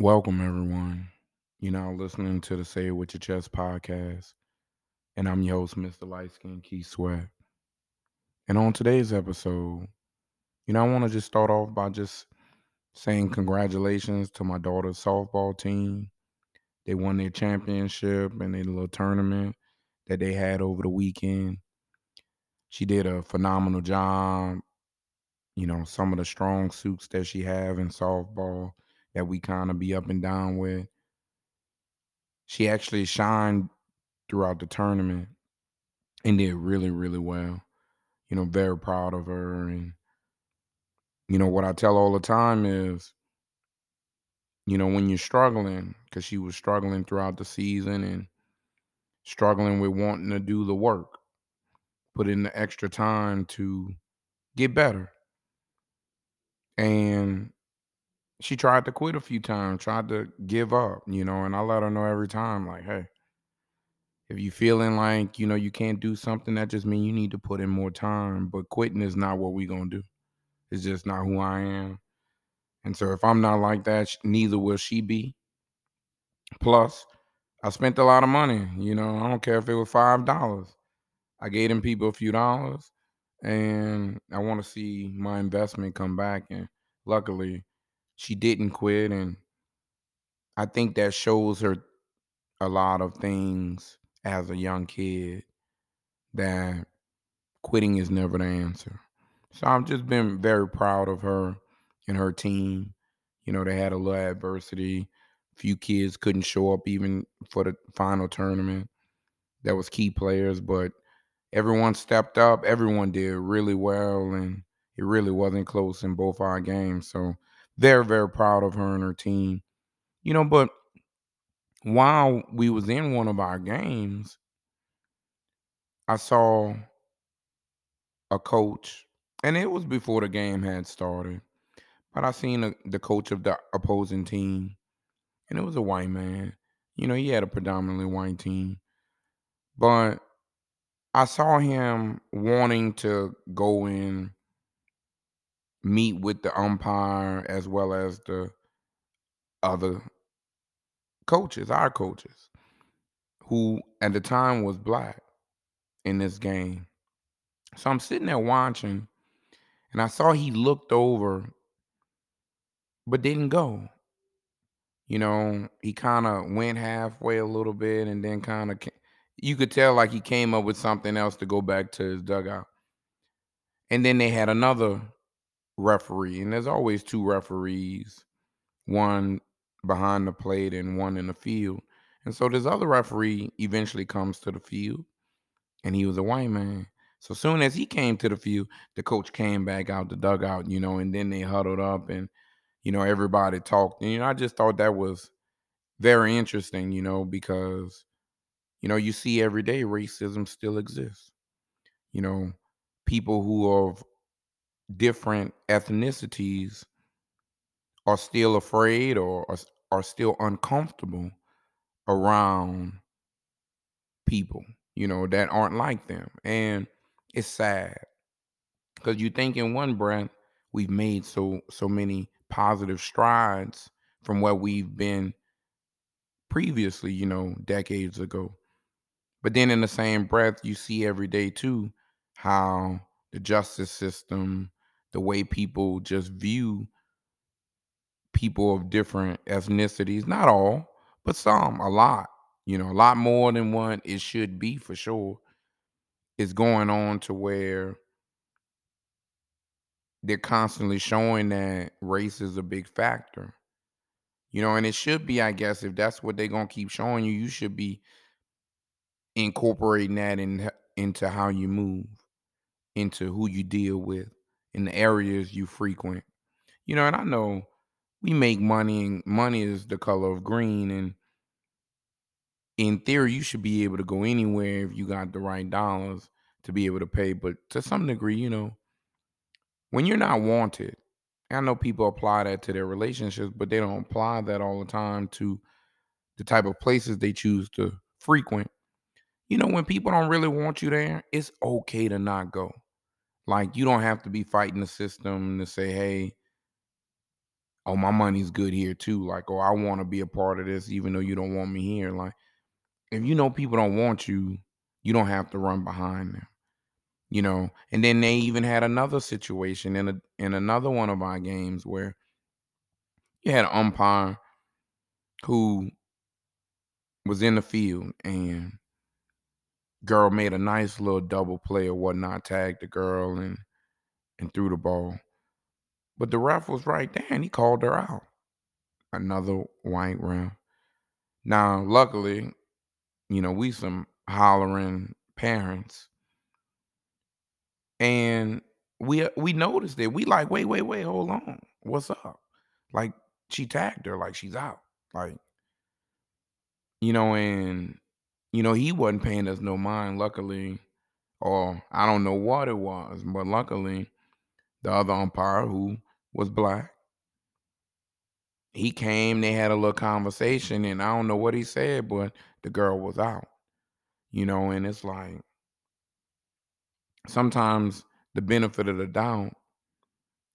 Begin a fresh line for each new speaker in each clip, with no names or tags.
Welcome, everyone. You're now listening to the Say It With Your Chest podcast. And I'm your host, Mr. Lightskin Keith Sweat. And on today's episode, you know, I want to just start off by just saying congratulations to my daughter's softball team. They won their championship and their little tournament that they had over the weekend. She did a phenomenal job. You know, some of the strong suits that she have in softball that we kind of be up and down with. She actually shined throughout the tournament and did really, really well. You know, very proud of her. And, you know, what I tell all the time is, you know, when you're struggling, because she was struggling throughout the season and struggling with wanting to do the work, put in the extra time to get better. And she tried to quit a few times, tried to give up, you know, and I let her know every time, like, hey, if you feeling like, you know, you can't do something, that just means you need to put in more time. But quitting is not what we gonna do. It's just not who I am. And so if I'm not like that, neither will she be. Plus, I spent a lot of money, you know, I don't care if it was five dollars. I gave them people a few dollars and I want to see my investment come back. And luckily, she didn't quit and i think that shows her a lot of things as a young kid that quitting is never the answer so i've just been very proud of her and her team you know they had a little adversity few kids couldn't show up even for the final tournament. That was key players but everyone stepped up. Everyone did really well and it really wasn't close in both our games so they're very proud of her and her team. You know but while we was in one of our games i saw a coach and it was before the game had started but i seen a, the coach of the opposing team and it was a white man you know he had a predominantly white team but i saw him wanting to go in meet with the umpire as well as the other coaches, our coaches, who at the time was black in this game. So I'm sitting there watching, and I saw he looked over, but didn't go. You know, he kind of went halfway a little bit and then kind of, you could tell like he came up with something else to go back to his dugout. And then they had another referee, and there's always two referees, one behind the plate and one in the field. And so this other referee eventually comes to the field, and he was a white man. So soon as he came to the field, the coach came back out the dugout, you know, and then they huddled up and, you know, everybody talked. And, you know, I just thought that was very interesting, you know, because, you know, you see every day racism still exists. You know, people who are of different ethnicities are still afraid or are, are still uncomfortable around people, you know, that aren't like them. And it's sad because you think in one breath we've made so so many positive strides from where we've been previously, you know, decades ago. But then in the same breath, you see every day too how the justice system, the way people just view people of different ethnicities, not all, but some, a lot, you know, a lot more than what it should be for sure, is going on to where they're constantly showing that race is a big factor. You know, and it should be, I guess, if that's what they're gonna keep showing you, you should be incorporating that in into how you move, into who you deal with, in the areas you frequent. You know, and I know we make money and money is the color of green and in theory you should be able to go anywhere if you got the right dollars to be able to pay but to some degree you know when you're not wanted i know people apply that to their relationships but they don't apply that all the time to the type of places they choose to frequent You know, when people don't really want you there, it's okay to not go. Like, you don't have to be fighting the system to say, "Hey" "oh, my money's good here too." Like, "Oh, I wanna be a part of this even though you don't want me here." Like, if you know people don't want you, you don't have to run behind them, you know? And then they even had another situation in a in another one of our games where you had an umpire who was in the field and girl made a nice little double play or whatnot, tagged the girl and and threw the ball. But the ref was right there and he called her out. Another white ref. Now, luckily, you know, we some hollering parents. And we uh, we noticed it. We like, wait, wait, wait, hold on. What's up? Like she tagged her, like she's out. Like, you know, and you know, he wasn't paying us no mind, luckily. Or I don't know what it was, but luckily the other umpire who was black. He came, they had a little conversation, and I don't know what he said, but the girl was out. You know, and it's like sometimes the benefit of the doubt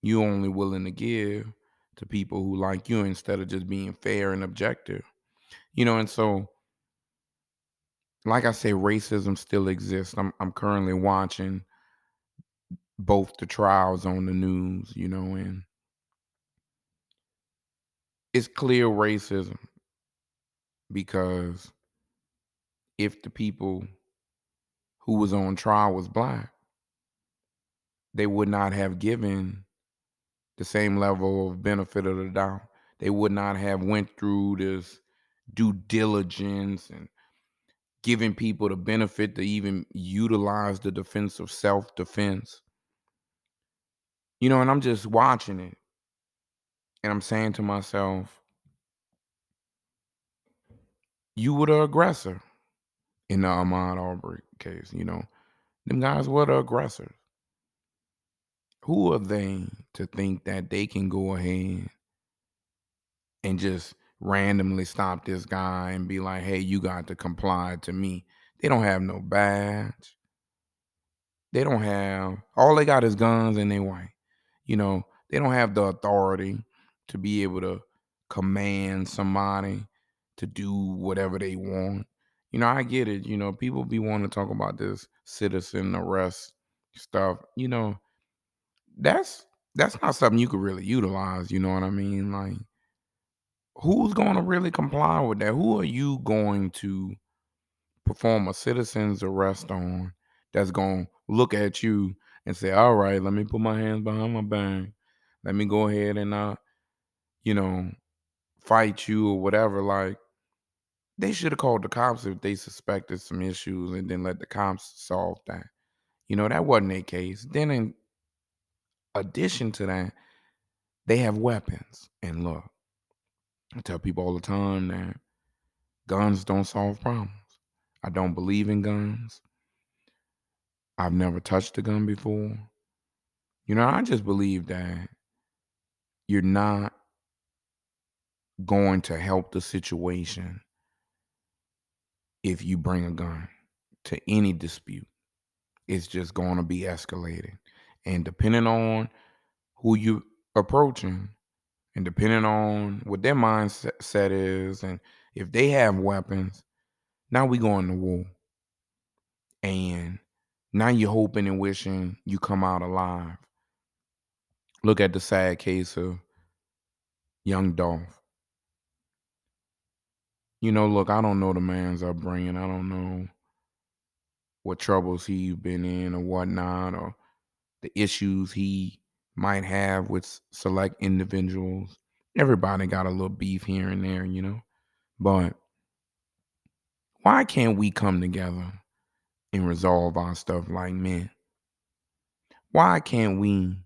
you only willing to give to people who like you instead of just being fair and objective. You know, and so like I say, racism still exists. I'm I'm currently watching both the trials on the news, you know, and it's clear racism because if the people who was on trial was black, they would not have given the same level of benefit of the doubt. They would not have went through this due diligence and giving people the benefit to even utilize the defense of self-defense. You know, and I'm just watching it. And I'm saying to myself, you were the aggressor in the Ahmaud Arbery case, you know. Them guys were the aggressors. Who are they to think that they can go ahead and just randomly stop this guy and be like, hey, you got to comply to me? They don't have no badge. They don't have all they got is guns and they white. You know, they don't have the authority to be able to command somebody to do whatever they want. You know, I get it. You know, people be wanting to talk about this citizen arrest stuff. You know, that's that's not something you could really utilize. You know what I mean? Like, who's going to really comply with that? Who are you going to perform a citizen's arrest on that's going to look at you and say, all right, let me put my hands behind my back. Let me go ahead and, uh, you know, fight you or whatever. Like, they should have called the cops if they suspected some issues and then let the cops solve that. You know, that wasn't their case. Then, in addition to that, they have weapons. And look, I tell people all the time that guns don't solve problems. I don't believe in guns. I've never touched a gun before. You know, I just believe that you're not going to help the situation if you bring a gun to any dispute. It's just going to be escalated. And depending on who you approaching and depending on what their mindset is and if they have weapons, now we going to war. And now you're hoping and wishing you come out alive. Look at the sad case of young Dolph. You know, look, I don't know the man's upbringing. I don't know what troubles he's been in or whatnot, or the issues he might have with select individuals. Everybody got a little beef here and there, you know. But why can't we come together and resolve our stuff like men? Why can't we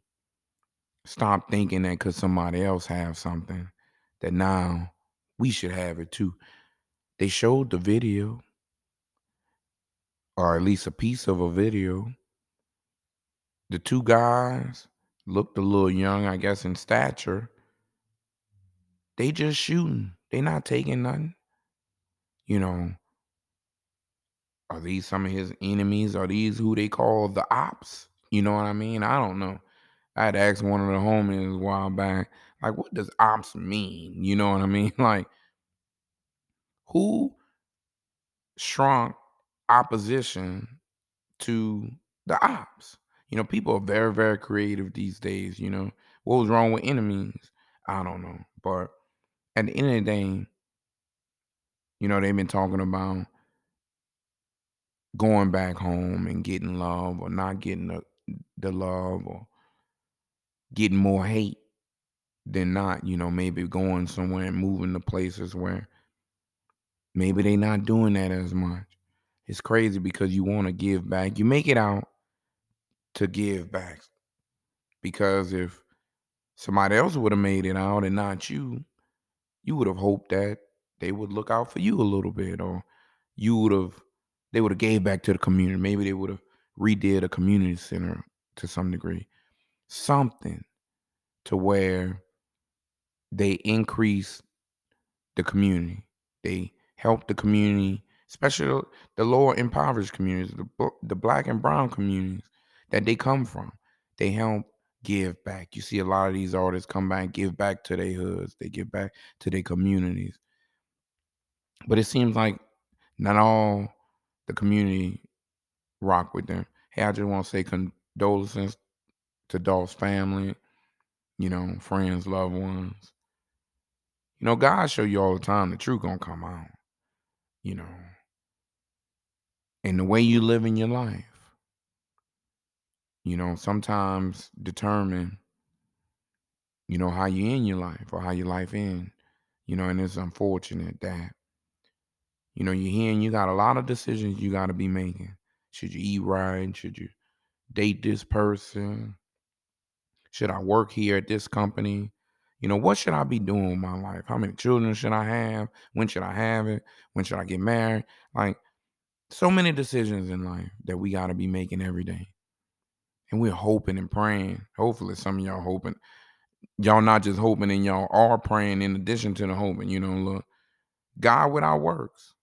stop thinking that because somebody else have something that now we should have it too? They showed the video, or at least a piece of a video. The two guys looked a little young, I guess, in stature. They just shooting. They not taking nothing. You know, Are these some of his enemies? Are these who they call the ops? You know what I mean? I don't know. I had asked one of the homies a while back, like, what does ops mean? You know what I mean? Like, who shrunk opposition to the ops? You know, people are very, very creative these days. You know, what was wrong with enemies? I don't know. But at the end of the day, you know, they've been talking about going back home and getting love or not getting the, the love or getting more hate than not, you know, maybe going somewhere and moving to places where maybe they're not doing that as much. It's crazy because you want to give back. You make it out to give back. Because if somebody else would have made it out and not you, you would have hoped that they would look out for you a little bit or you would have they would have gave back to the community. Maybe they would have redid a community center to some degree. Something to where they increase the community. They help the community, especially the lower impoverished communities, the, the black and brown communities that they come from. They help give back. You see a lot of these artists come back, give back to their hoods, they give back to their communities. But it seems like not all the community rock with them. Hey, I just want to say condolences to Dolph's family, you know, friends, loved ones. You know, God show you all the time the truth gonna come out. You know. And the way you live in your life. You know, sometimes determine, you know, how you end your life or how your life end. You know, and it's unfortunate that, you know, you're hearing you got a lot of decisions you gotta be making. Should you eat right? Should you date this person? Should I work here at this company? You know, what should I be doing with my life? How many children should I have? When should I have it? When should I get married? Like, so many decisions in life that we got to be making every day. And we're hoping and praying. Hopefully, some of y'all hoping. Y'all not just hoping and y'all are praying in addition to the hoping. You know, look, God without works.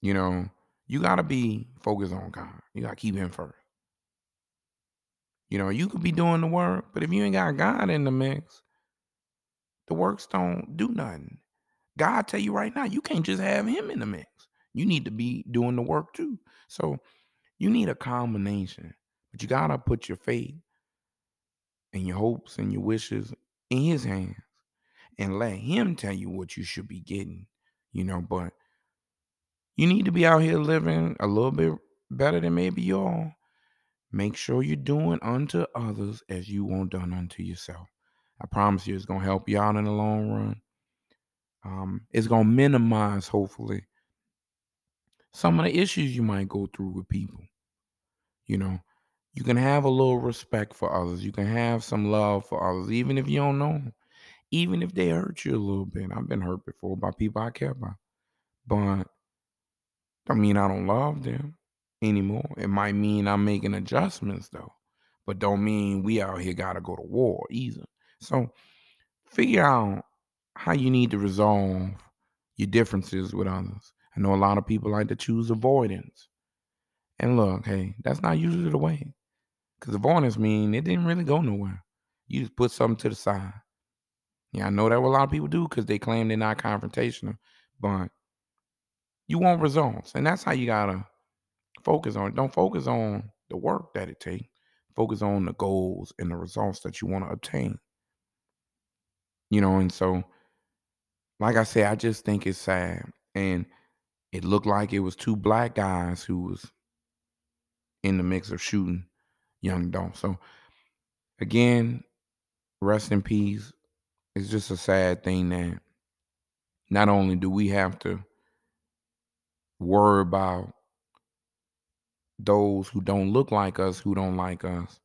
You know, you got to be focused on God. You got to keep Him first. You know, you could be doing the work, but if you ain't got God in the mix, the works don't do nothing. God tell you right now, you can't just have him in the mix. You need to be doing the work too. So you need a combination, but you gotta put your faith and your hopes and your wishes in his hands and let him tell you what you should be getting, you know, but you need to be out here living a little bit better than maybe y'all. Make sure you're doing unto others as you want done unto yourself. I promise you, it's gonna help you out in the long run. Um, it's gonna minimize, hopefully, some of the issues you might go through with people. You know, you can have a little respect for others. You can have some love for others, even if you don't know them, even if they hurt you a little bit. I've been hurt before by people I care about, but I mean I don't love them anymore. It might mean I'm making adjustments though, but don't mean we out here gotta go to war either. So figure out how you need to resolve your differences with others. I know a lot of people like to choose avoidance. And look, hey, that's not usually the way. Because avoidance mean it didn't really go nowhere. You just put something to the side. Yeah, I know that what a lot of people do because they claim they're not confrontational, but you want results. And that's how you gotta focus on it. Don't focus on the work that it takes. Focus on the goals and the results that you want to obtain. You know, and so like I said, I just think it's sad. And it looked like it was two black guys who was in the mix of shooting young Dolph. So again, rest in peace. It's just a sad thing that not only do we have to worry about those who don't look like us, who don't like us,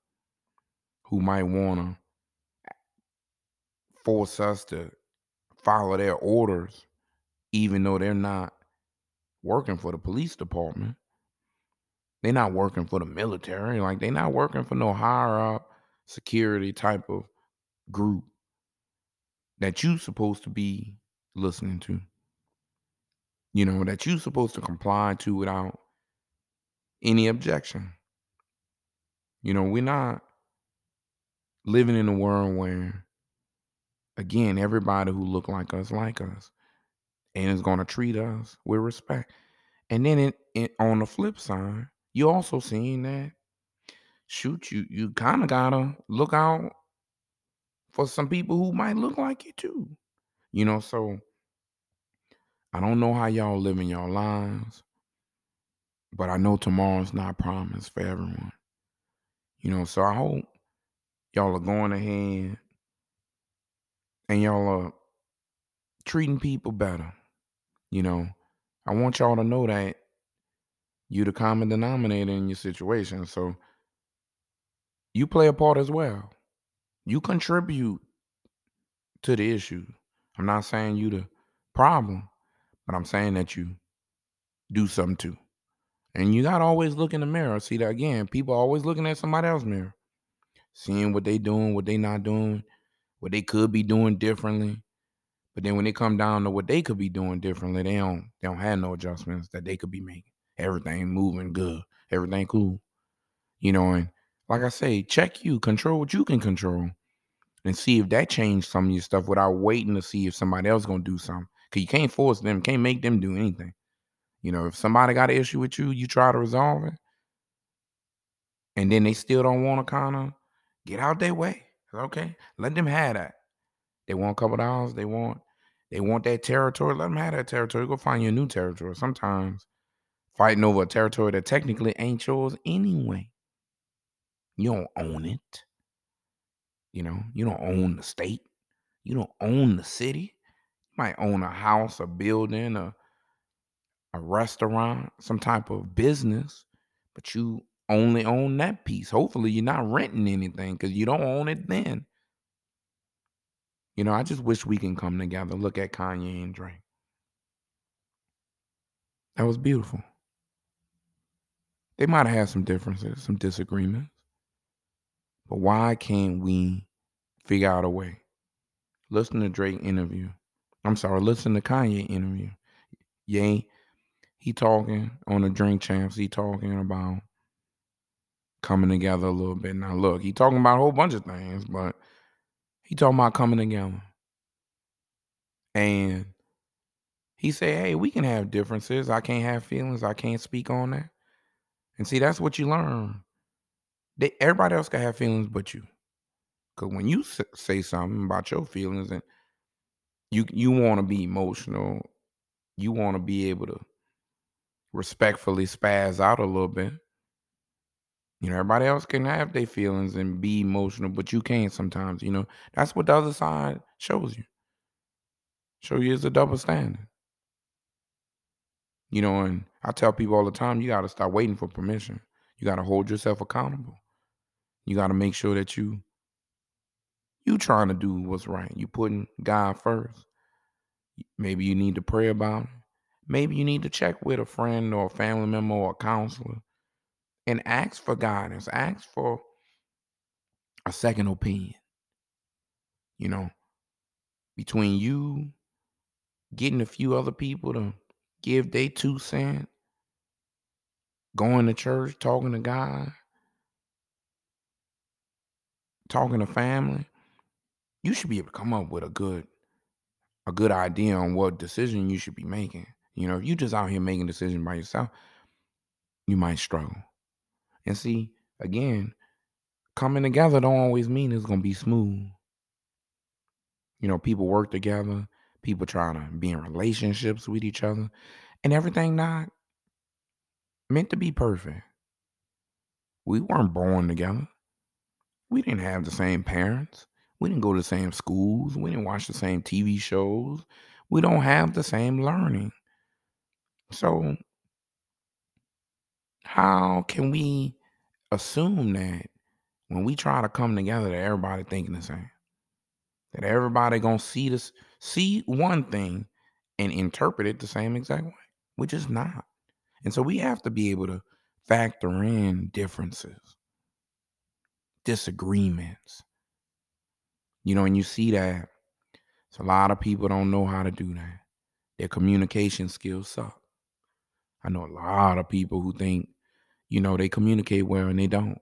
who might want to force us to follow their orders, even though they're not working for the police department. They're not working for the military. Like they're not working for no higher up security type of group that you supposed to be listening to. you know, that you're supposed to comply to without any objection. You know, we're not living in a world where, again, everybody who look like us like us and is going to treat us with respect. And then it, it, on the flip side, you also seeing that shoot you you kind of gotta look out for some people who might look like you too. You know, so I don't know how y'all living your lives, but I know tomorrow's not promised for everyone. You know, so I hope y'all are going ahead and y'all are treating people better. You know, I want y'all to know that you're the common denominator in your situation. So you play a part as well. You contribute to the issue. I'm not saying you the problem, but I'm saying that you do something too. And you gotta always look in the mirror. See that again, people always looking at somebody else's mirror, seeing what they doing, what they not doing, what they could be doing differently. But then when they come down to what they could be doing differently, they don't they don't have no adjustments that they could be making. Everything moving good, everything cool. You know, and like I say, check you, control what you can control, and see if that changed some of your stuff without waiting to see if somebody else gonna do something. Cause you can't force them, can't make them do anything. You know, if somebody got an issue with you, you try to resolve it, and then they still don't want to kind of get out their way. Okay, let them have that. They want a couple dollars. They want they want that territory. Let them have that territory. Go find your new territory. Sometimes fighting over a territory that technically ain't yours anyway. You don't own it. You know, you don't own the state. You don't own the city. You might own a house, a building, a a restaurant, some type of business, but you only own that piece. Hopefully, you're not renting anything because you don't own it then. You know, I just wish we can come together. Look at Kanye and Drake. That was beautiful. They might have had some differences, some disagreements. But why can't we figure out a way? Listen to Drake interview. I'm sorry, listen to Kanye interview. Yay, he talking on the drink champs. He talking about coming together a little bit. Now look, he talking about a whole bunch of things, but he talking about coming together. And he said, Hey, we can have differences. I can't have feelings. I can't speak on that. And see, that's what you learn. They, everybody else can have feelings but you. Because when you say something about your feelings and you you want to be emotional, you want to be able to respectfully spaz out a little bit. You know, everybody else can have their feelings and be emotional, but you can't sometimes. You know, that's what the other side shows you. Show you is a double standard. You know, and I tell people all the time, you got to stop waiting for permission. You got to hold yourself accountable. You got to make sure that you you trying to do what's right. You putting God first. Maybe you need to pray about it. Maybe you need to check with a friend or a family member or a counselor and ask for guidance. Ask for a second opinion. You know, between you getting a few other people to give their two cents, going to church, talking to God, talking to family, you should be able to come up with a good a good idea on what decision you should be making. You know, if you just out here making decisions by yourself, you might struggle. And see, again, coming together don't always mean it's gonna be smooth. You know, people work together, people trying to be in relationships with each other, and everything not meant to be perfect. We weren't born together. We didn't have the same parents. We didn't go to the same schools. We didn't watch the same TV shows. We don't have the same learning. So, how can we assume that when we try to come together, that everybody thinking the same? That everybody gonna see this, see one thing, and interpret it the same exact way, which is not. And so we have to be able to factor in differences, disagreements. You know, and you see that. So a lot of people don't know how to do that. their communication skills suck. I know a lot of people who think, you know, they communicate well and they don't.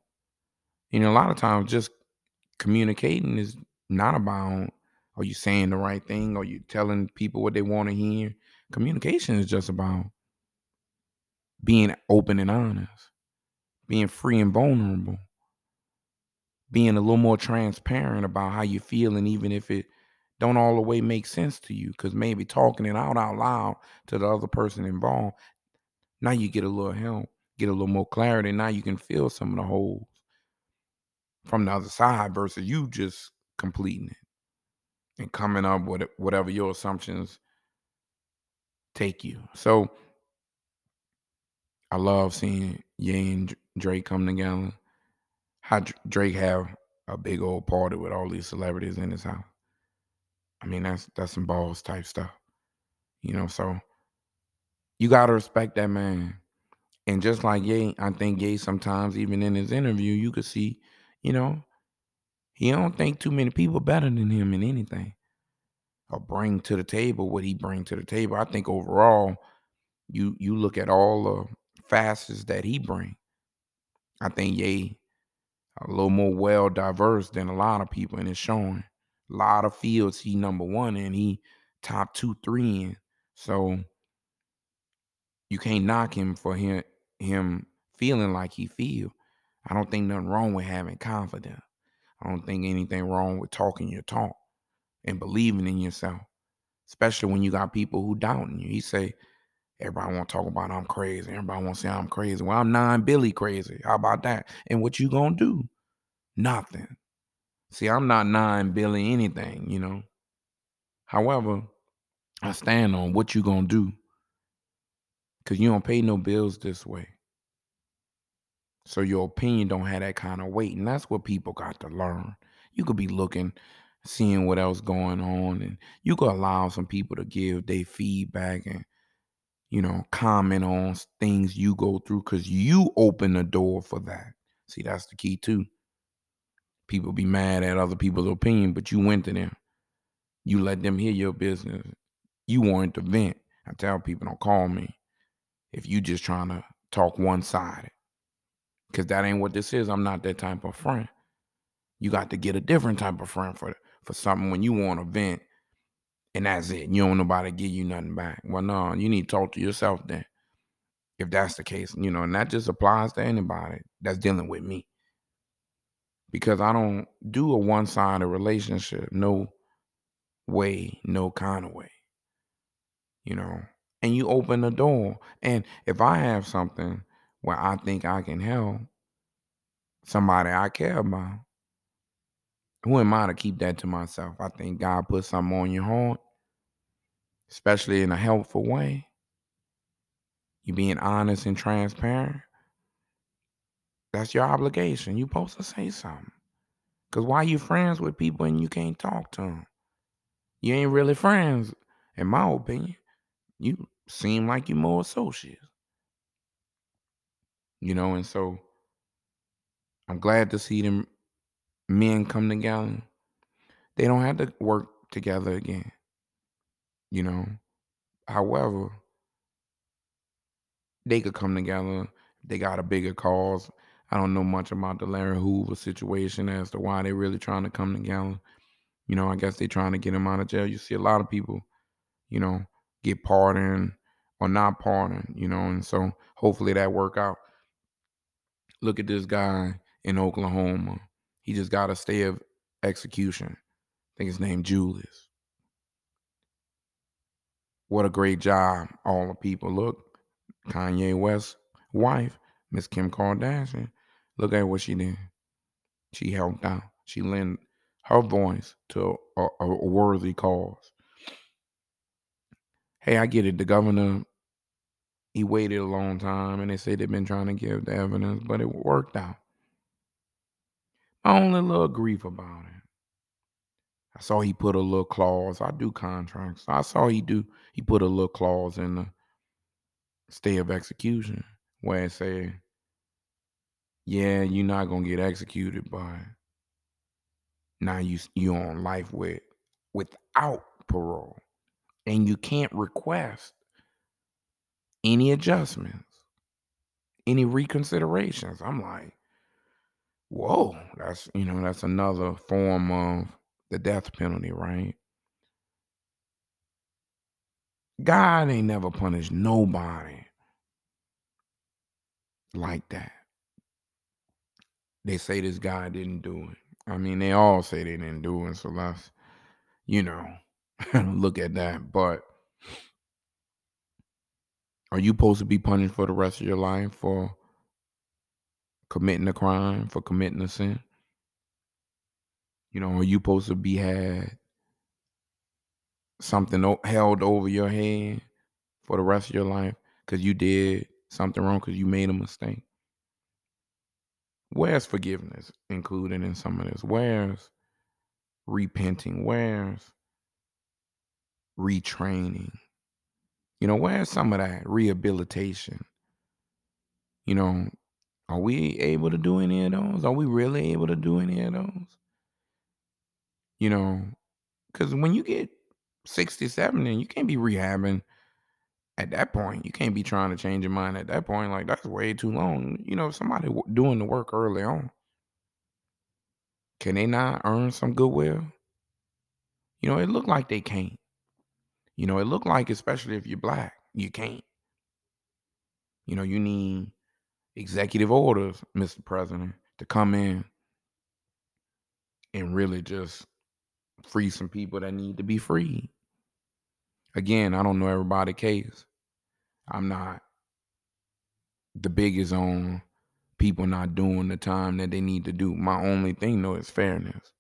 Know, a lot of times just communicating is not about are you saying the right thing? Are you telling people what they want to hear? Communication is just about being open and honest, being free and vulnerable, being a little more transparent about how you're feeling, even if it don't all the way make sense to you, because maybe talking it out out loud to the other person involved, now you get a little help, get a little more clarity. Now you can feel some of the holes from the other side versus you just completing it and coming up with whatever your assumptions take you. So I love seeing Ye and Drake come together. How Drake have a big old party with all these celebrities in his house. I mean, that's that's some balls type stuff. You know, so you gotta respect that man. And just like Ye, I think Ye sometimes, even in his interview, you could see, you know, he don't think too many people better than him in anything or bring to the table what he bring to the table. I think overall, you you look at all the facets that he bring. I think Ye a little more well diverse than a lot of people, and it's showing. A lot of fields he number one and he top two, three in. So you can't knock him for him him feeling like he feel. I don't think nothing wrong with having confidence. I don't think anything wrong with talking your talk and believing in yourself, especially when you got people who doubting you. He say, everybody want to talk about I'm crazy. Everybody want to say I'm crazy. Well, I'm nine Billy crazy. How about that? And what you gonna do? Nothing. See, I'm not nine Billy anything, you know. However, I stand on what you gonna do. Cause you don't pay no bills this way. So your opinion don't have that kind of weight. And that's what people got to learn. You could be looking seeing what else going on and you could allow some people to give their feedback and you know comment on things you go through because you open the door for that. See that's the key too. People be mad at other people's opinion but you went to them. You let them hear your business. You wanted to vent. I tell people don't call me if you just trying to talk one-sided because that ain't what this is. I'm not that type of friend. You got to get a different type of friend for for something when you want to vent and that's it. You don't nobody give you nothing back. Well, no, you need to talk to yourself then. If that's the case, you know, and that just applies to anybody that's dealing with me. Because I don't do a one-sided relationship. No way, no kind of way. You know. And you open the door. And if I have something where I think I can help somebody I care about, who am I to keep that to myself? I think God put something on your heart, especially in a helpful way. You being honest and transparent. That's your obligation. You supposed to say something. Cause why you friends with people and you can't talk to them? You ain't really friends, in my opinion. You seem like you more associates. You know, and so I'm glad to see them men come together. They don't have to work together again. You know. However, they could come together. They got a bigger cause. I don't know much about the Larry Hoover situation as to why they're really trying to come together. You know, I guess they're trying to get him out of jail. You see a lot of people, you know, get pardoned or not pardoned, you know, and so hopefully that work out. Look at this guy in Oklahoma. He just got a stay of execution. I think his name Julius. What a great job, all the people. Look, Kanye West's wife, Miss Kim Kardashian. Look at what she did. She helped out. She lent her voice to a, a, worthy cause. Hey, I get it. The governor, he waited a long time and they say they've been trying to give the evidence, but it worked out. My only little grief about it. I saw he put a little clause. I do contracts. I saw he do he put a little clause in the stay of execution where it said, yeah, you're not gonna get executed, but now you you on life with without parole. and you can't request any adjustments, any reconsiderations. I'm like, whoa, that's you know, that's another form of the death penalty, right? God ain't never punished nobody like that. They say this guy didn't do it. I mean, they all say they didn't do it, so let's, you know, look at that. But are you supposed to be punished for the rest of your life for committing a crime, for committing a sin? You know, are you supposed to be had something held over your head for the rest of your life because you did something wrong because you made a mistake? Where's forgiveness included in some of this? Where's repenting? Where's retraining? You know, where's some of that rehabilitation? You know, are we able to do any of those? Are we really able to do any of those? You know, because when you get 67 and you can't be rehabbing at that point. You can't be trying to change your mind at that point. Like, that's way too long. You know, somebody doing the work early on, can they not earn some goodwill? You know, it looked like they can't. You know, it looked like, especially if you're black, you can't. You know, you need executive orders, Mr. President, to come in and really just free some people that need to be freed. Again, I don't know everybody case. I'm not the biggest on people not doing the time that they need to do. My only thing though is fairness.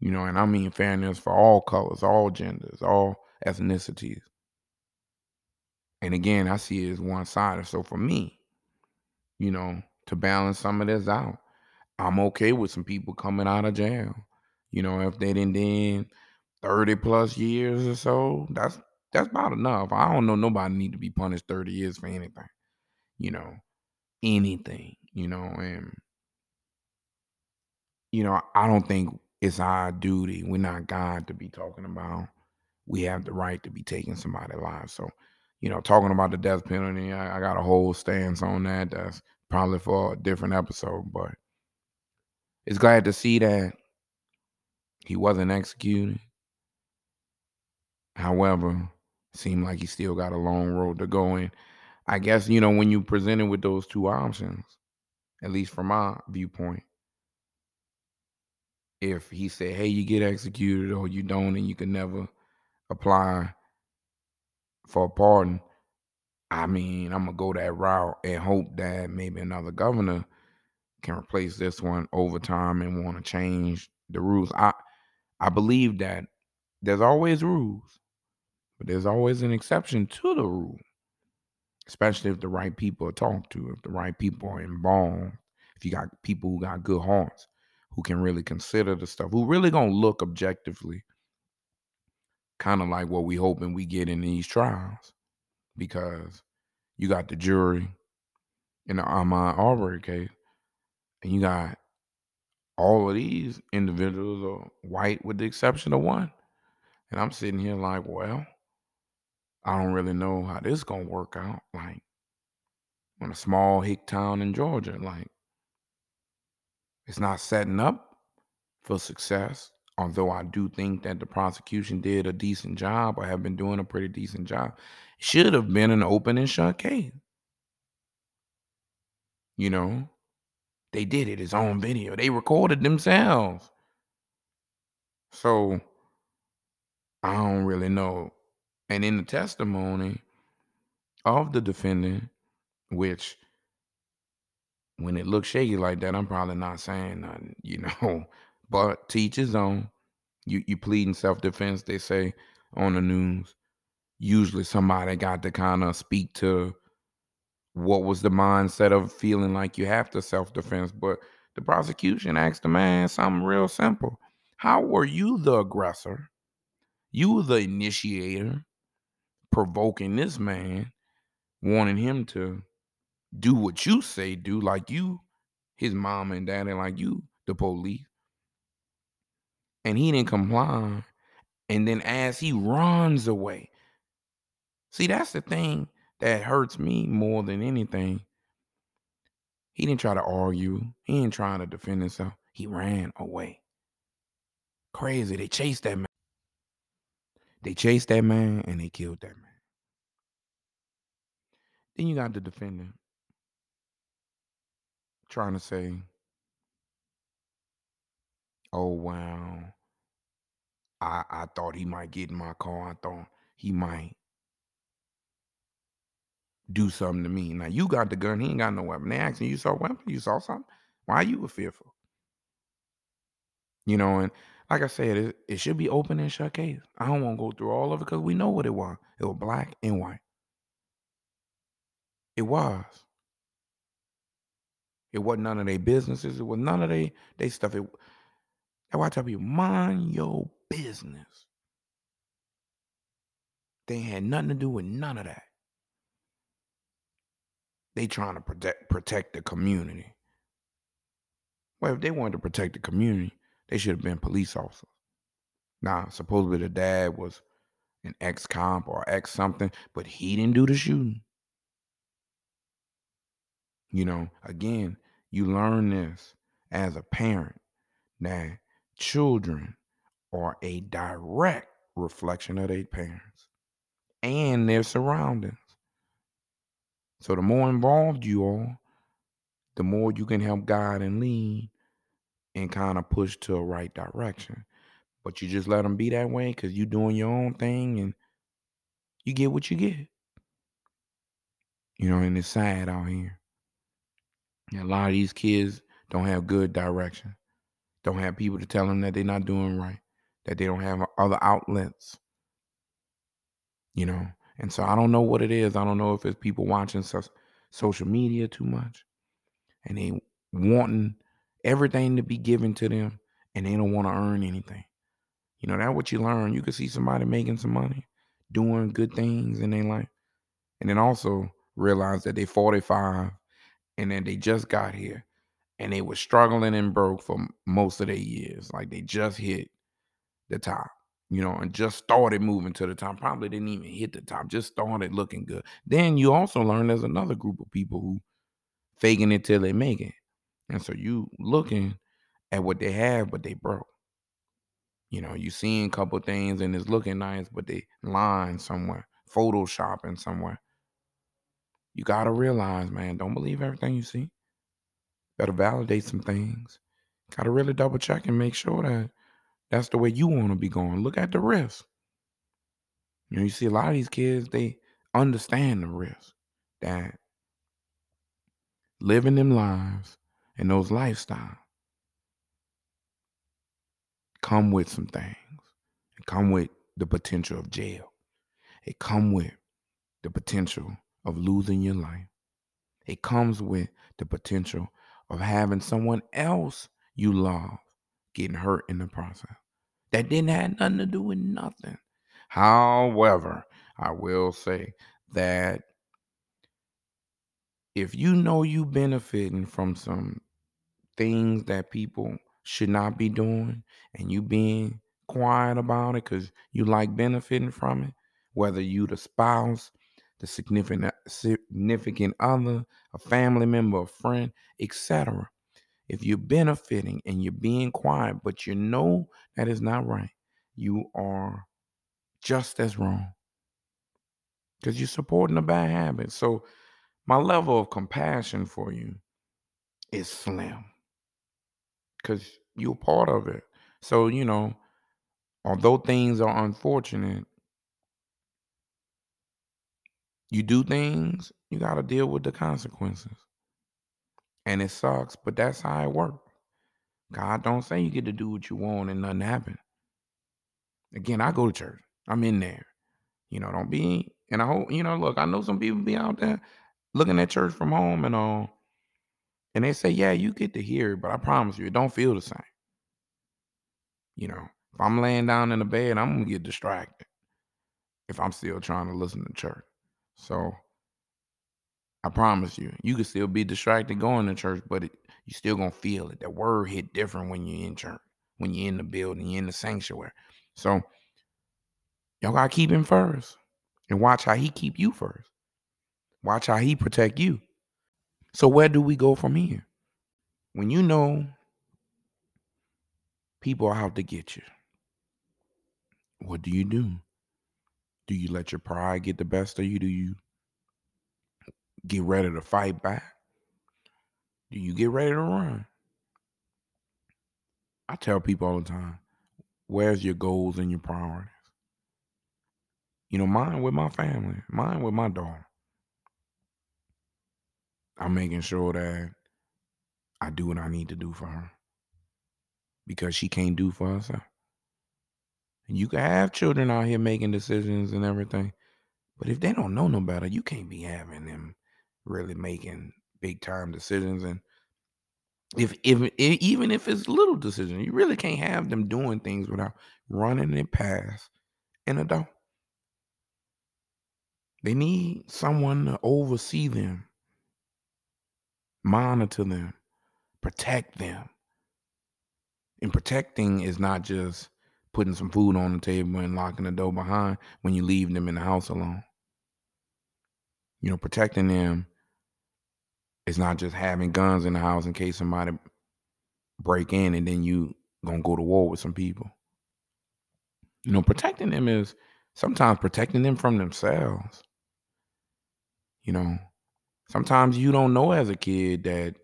You know, and I mean fairness for all colors, all genders, all ethnicities. And again, I see it as one sided. So for me, you know, to balance some of this out, I'm okay with some people coming out of jail. You know, if they didn't then 30 plus years or so, that's that's about enough. I don't know nobody need to be punished 30 years for anything. You know, anything, you know, and you know, I don't think it's our duty. We're not God to be talking about we have the right to be taking somebody's life. So, you know, talking about the death penalty, I, I got a whole stance on that. That's probably for a different episode, but it's glad to see that he wasn't executed. However, seemed like he still got a long road to go in. I guess, you know, when you presented with those two options, at least from my viewpoint, if he said, hey, you get executed or you don't and you can never apply for a pardon, I mean, I'm gonna go that route and hope that maybe another governor can replace this one over time and want to change the rules. I I believe that there's always rules, but there's always an exception to the rule, especially if the right people are talked to, if the right people are involved, if you got people who got good hearts, who can really consider the stuff, who really gonna look objectively, kind of like what we hoping we get in these trials, because you got the jury in the Ahmaud Arbery case, and you got all of these individuals are white with the exception of one. And I'm sitting here like, well, I don't really know how this gonna work out. Like in a small hick town in Georgia, like it's not setting up for success. Although I do think that the prosecution did a decent job or have been doing a pretty decent job. Should have been an open and shut case. You know, they did it. It's on video. They recorded themselves. So I don't really know. And in the testimony of the defendant, which when it looks shaky like that, I'm probably not saying nothing, you know. But teach his own. You you plead in self defense, they say on the news. Usually somebody got to kind of speak to what was the mindset of feeling like you have to self defense. But the prosecution asked the man something real simple. How were you the aggressor? You the initiator, provoking this man, wanting him to do what you say do, like you, his mom and daddy, like you, the police. And he didn't comply. And then as he runs away, see, that's the thing that hurts me more than anything. He didn't try to argue, he ain't trying to defend himself. He ran away. Crazy. They chased that man. They chased that man and they killed that man. Then you got the defendant trying to say, oh, wow, I, I thought he might get in my car. I thought he might do something to me. Now you got the gun. He ain't got no weapon. They asking you saw weapon. You saw something. Why you were fearful? You know, and like I said, it, it should be open and shut case. I don't want to go through all of it because we know what it was. It was black and white. It was. It wasn't none of their businesses. It was none of their they stuff. It that's why I tell people, mind your business. They had nothing to do with none of that. They trying to protect protect the community. Well, if they wanted to protect the community, they should have been police officers. Now, supposedly the dad was an ex comp or ex something, but he didn't do the shooting. You know, again, you learn this as a parent that children are a direct reflection of their parents and their surroundings. So the more involved you are, the more you can help guide and lead and kind of push to a right direction. But you just let them be that way because you're doing your own thing and you get what you get. You know, and it's sad out here. And a lot of these kids don't have good direction, don't have people to tell them that they're not doing right, that they don't have other outlets. You know, and so I don't know what it is. I don't know if it's people watching so- social media too much and they wanting everything to be given to them and they don't want to earn anything. You know, that's what you learn. You can see somebody making some money, doing good things in their life, and then also realize that they're 45 and then they just got here and they were struggling and broke for most of their years. Like they just hit the top, you know, and just started moving to the top. Probably didn't even hit the top, just started looking good. Then you also learn there's another group of people who faking it till they make it. And so you looking at what they have, but they broke. You know, you seeing a couple things and it's looking nice, but they lying somewhere, photoshopping somewhere. You gotta realize, man, don't believe everything you see. Better validate some things. Gotta really double check and make sure that that's the way you want to be going. Look at the risk. You know, you see a lot of these kids, they understand the risk that living them lives and those lifestyles come with some things. It come with the potential of jail. It come with the potential of losing your life. It comes with the potential of having someone else you love getting hurt in the process. That didn't have nothing to do with nothing. However, I will say that if you know you benefiting from some things that people should not be doing and you being quiet about it because you like benefiting from it, whether you the spouse, the significant significant other, a family member, a friend, etc. If you're benefiting and you're being quiet, but you know that is not right, you are just as wrong because you're supporting a bad habit. So my level of compassion for you is slim because you're part of it. So, you know, although things are unfortunate, you do things, you got to deal with the consequences. And it sucks, but that's how it works. God don't say you get to do what you want and nothing happen. Again, I go to church. I'm in there. You know, don't be and I hope, you know, look, I know some people be out there looking at church from home and all. And they say, yeah, you get to hear it, but I promise you, it don't feel the same. You know, if I'm laying down in the bed, I'm gonna get distracted if I'm still trying to listen to church. So I promise you, you can still be distracted going to church, but it, you still gonna feel it. That word hit different when you're in church, when you're in the building, you're in the sanctuary. So Y'all gotta keep him first. And watch how he keep you first. Watch how he protect you. So where do we go from here? When you know people are out to get you, what do you do? Do you let your pride get the best of you? Do you get ready to fight back? Do you get ready to run? I tell people all the time, where's your goals and your priorities? You know, mine with my family, mine with my daughter. I'm making sure that I do what I need to do for her because she can't do for herself. And you can have children out here making decisions and everything, but if they don't know no better, you can't be having them really making big time decisions. And if if even if it's little decision, you really can't have them doing things without running it past an adult. They need someone to oversee them, monitor them, protect them. And protecting is not just putting some food on the table and locking the door behind when you leave them in the house alone. You know, protecting them is not just having guns in the house in case somebody break in and then you gonna go to war with some people. You know, protecting them is sometimes protecting them from themselves. You know, sometimes you don't know as a kid that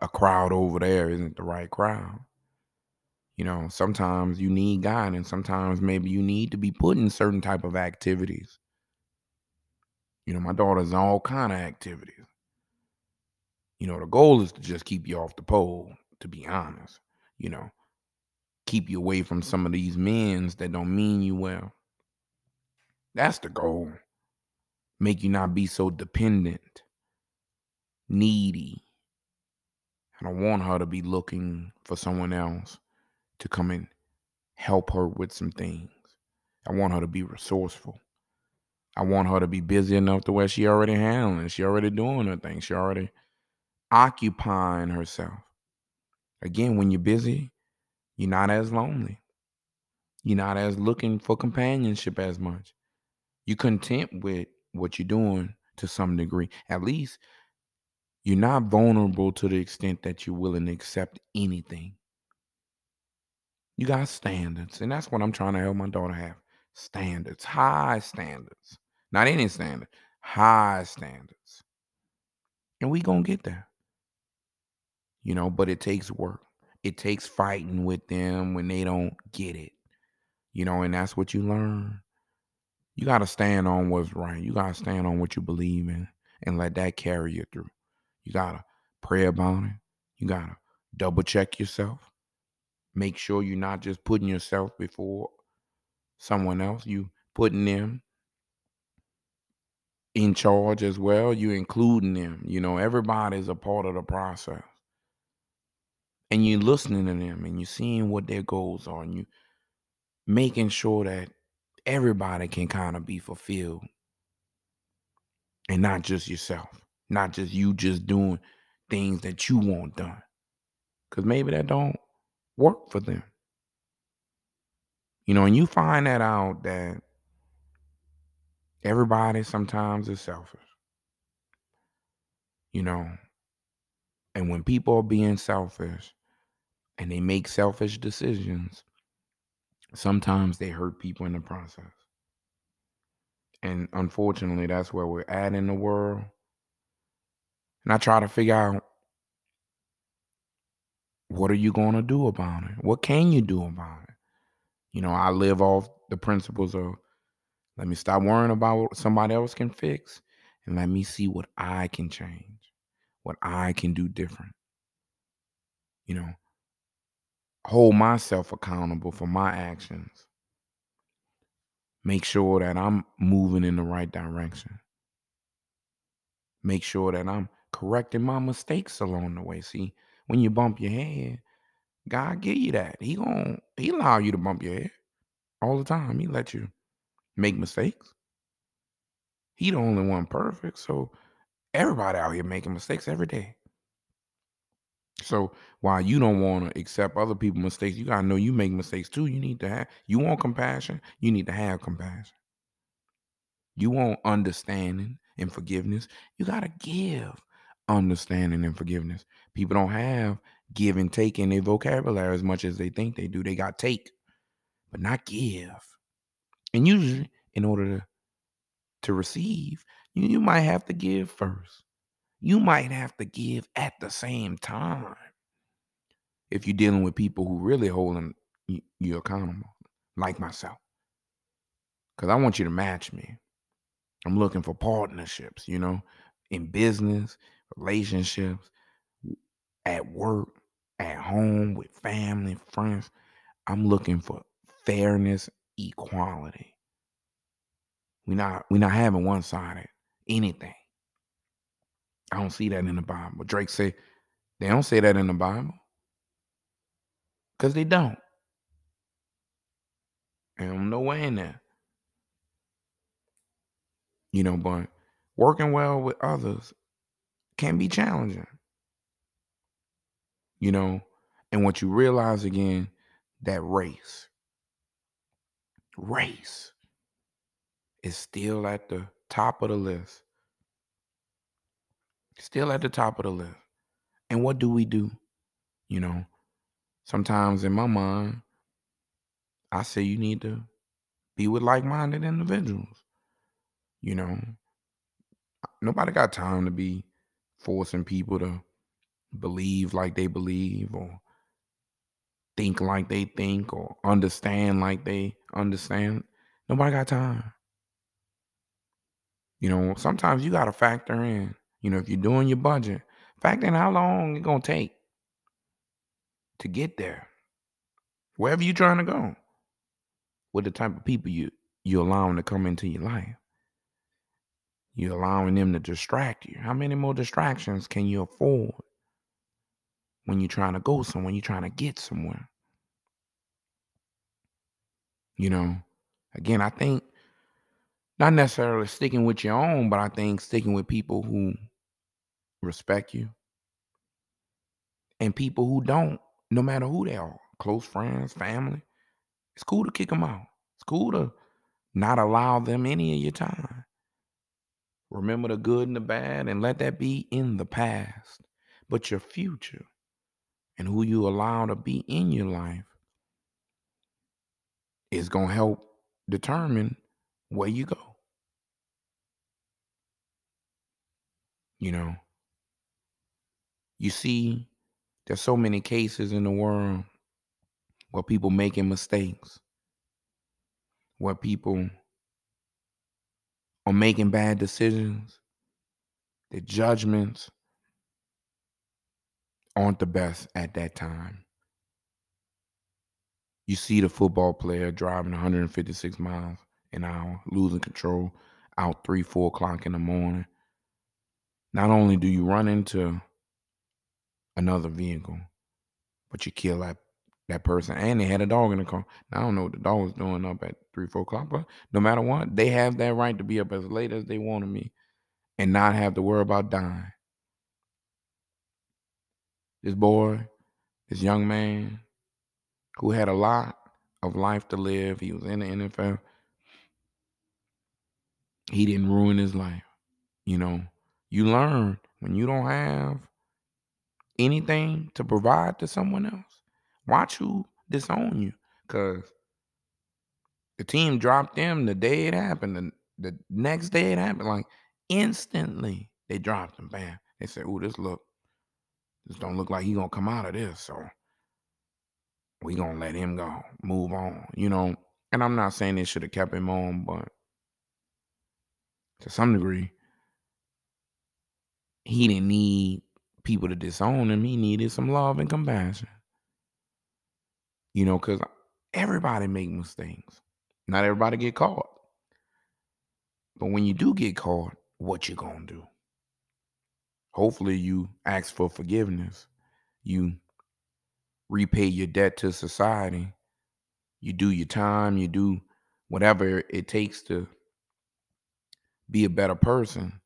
a crowd over there isn't the right crowd. You know, sometimes you need guidance. Sometimes maybe you need to be put in certain type of activities. You know, my daughter's all kind of activities. You know, the goal is to just keep you off the pole, to be honest. You know, keep you away from some of these men's that don't mean you well. That's the goal. Make you not be so dependent, needy. I don't want her to be looking for someone else to come and help her with some things. I want her to be resourceful. I want her to be busy enough to where she already handling, she already doing her thing, she already occupying herself. Again, when you're busy, you're not as lonely. You're not as looking for companionship as much. You're content with what you're doing to some degree. At least you're not vulnerable to the extent that you're willing to accept anything. You got standards, and that's what I'm trying to help my daughter have. Standards, high standards. Not any standard, high standards. And we gonna get there. You know, but it takes work. It takes fighting with them when they don't get it. You know, and that's what you learn. You got to stand on what's right. You got to stand on what you believe in and let that carry you through. You got to pray about it. You got to double check yourself. Make sure you're not just putting yourself before someone else. You putting them in charge as well. You including them. You know, everybody's a part of the process. And you're listening to them and you're seeing what their goals are and you making sure that everybody can kind of be fulfilled. And not just yourself. Not just you just doing things that you want done. Cause maybe that don't work for them. You know, and you find that out that everybody sometimes is selfish. You know, and when people are being selfish and they make selfish decisions, sometimes they hurt people in the process. And unfortunately, that's where we're at in the world. And I try to figure out what are you going to do about it? What can you do about it? You know, I live off the principles of let me stop worrying about what somebody else can fix and let me see what I can change, what I can do different. You know, hold myself accountable for my actions. Make sure that I'm moving in the right direction. Make sure that I'm correcting my mistakes along the way. See, when you bump your head, God give you that. He gon' he allow you to bump your head all the time. He let you make mistakes. He the only one perfect. So everybody out here making mistakes every day. So while you don't want to accept other people's mistakes, you gotta know you make mistakes too. You need to have you want compassion, you need to have compassion. You want understanding and forgiveness, you gotta give understanding and forgiveness. People don't have give and take in their vocabulary as much as they think they do. They got take, but not give. And usually, in order to, to receive, you, you might have to give first. You might have to give at the same time if you're dealing with people who really holding you, accountable, like myself. Because I want you to match me. I'm looking for partnerships, you know, in business, relationships, at work, at home, with family, friends. I'm looking for fairness, equality. We not we not having one sided anything. I don't see that in the Bible. Drake say they don't say that in the Bible because they don't. And no way in there. You know, but working well with others can be challenging. You know, and what you realize again, that race, race is still at the top of the list. Still at the top of the list. And what do we do? You know, sometimes in my mind, I say you need to be with like minded individuals. You know, nobody got time to be forcing people to believe like they believe or think like they think or understand like they understand. Nobody got time. You know, sometimes you got to factor in, you know, if you're doing your budget, factor in how long it's going to take to get there. Wherever you're trying to go. With the type of people you you're allowing to come into your life. You're allowing them to distract you. How many more distractions can you afford when you're trying to go somewhere, you're trying to get somewhere? You know, again, I think not necessarily sticking with your own, but I think sticking with people who respect you and people who don't, no matter who they are, close friends, family. It's cool to kick them out. It's cool to not allow them any of your time. Remember the good and the bad and let that be in the past. But your future and who you allow to be in your life is going to help determine where you go. You know, you see, there's so many cases in the world where people making mistakes, where people are making bad decisions, their judgments aren't the best at that time. You see the football player driving 156 miles an hour, losing control, out three, four o'clock in the morning. Not only do you run into another vehicle, but you kill that that person. And they had a dog in the car. Now, I don't know what the dog was doing up at three, four o'clock, but no matter what, they have that right to be up as late as they want to be and not have to worry about dying. This boy, this young man who had a lot of life to live, he was in the NFL. He didn't ruin his life. You know, you learn when you don't have anything to provide to someone else Watch who disown you. Cause the team dropped them the day it happened. The, the next day it happened. Like instantly they dropped him. Bam. They said, oh, this look, this don't look like he gonna come out of this. So we gonna let him go. Move on. You know, and I'm not saying they should have kept him on, but to some degree, he didn't need people to disown him. He needed some love and compassion. You know, because everybody make mistakes. Not everybody get caught. But when you do get caught, what you gonna do? Hopefully you ask for forgiveness. You repay your debt to society. You do your time, you do whatever it takes to be a better person.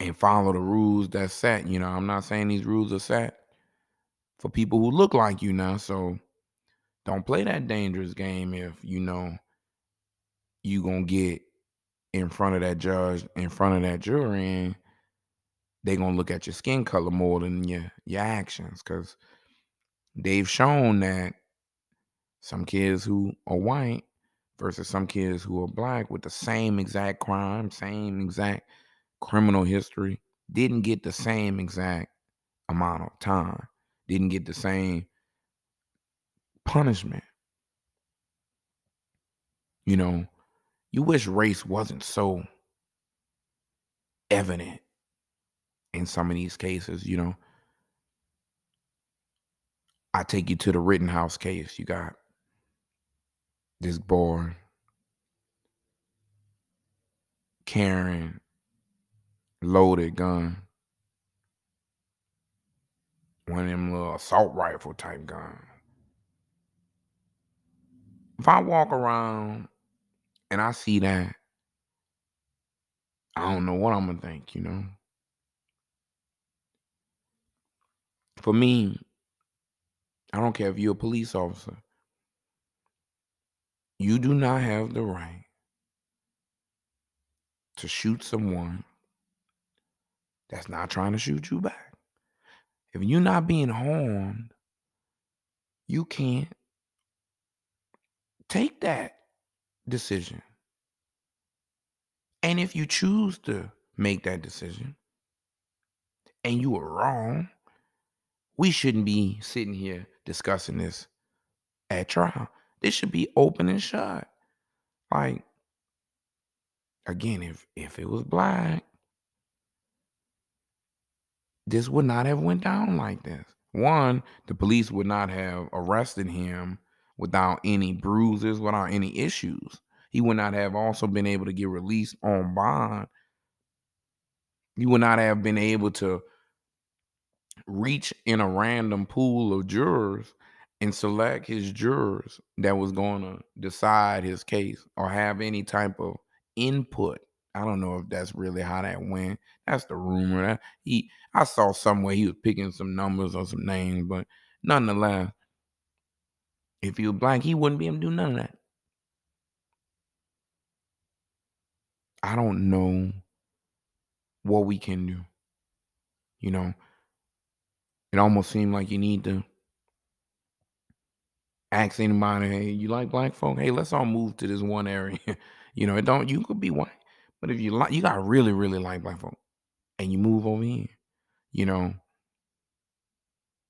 And follow the rules that's set. You know, I'm not saying these rules are set for people who look like you now. So don't play that dangerous game if you know you gonna get in front of that judge, in front of that jury, and they're gonna look at your skin color more than your your actions. Cause they've shown that some kids who are white versus some kids who are black with the same exact crime, same exact criminal history, didn't get the same exact amount of time, didn't get the same punishment. You know, you wish race wasn't so evident in some of these cases, you know. I take you to the Rittenhouse case. You got this boy carrying loaded gun. One of them little assault rifle type guns. If I walk around and I see that, I don't know what I'm gonna think, you know. For me, I don't care if you're a police officer. You do not have the right to shoot someone that's not trying to shoot you back. If you're not being harmed, you can't take that decision. And if you choose to make that decision and you were wrong, we shouldn't be sitting here discussing this at trial. This should be open and shut. Like, again, if if it was black, this would not have went down like this. One, the police would not have arrested him without any bruises, without any issues. He would not have also been able to get released on bond. He would not have been able to reach in a random pool of jurors and select his jurors that was going to decide his case or have any type of input. I don't know if that's really how that went. That's the rumor. He, I saw somewhere he was picking some numbers or some names, but nonetheless, if he was black, he wouldn't be able to do none of that. I don't know what we can do. You know, it almost seemed like you need to ask anybody, hey, you like black folk? Hey, let's all move to this one area. you know, it don't you could be white. But if you like you got really, really like black folk and you move over here, you know,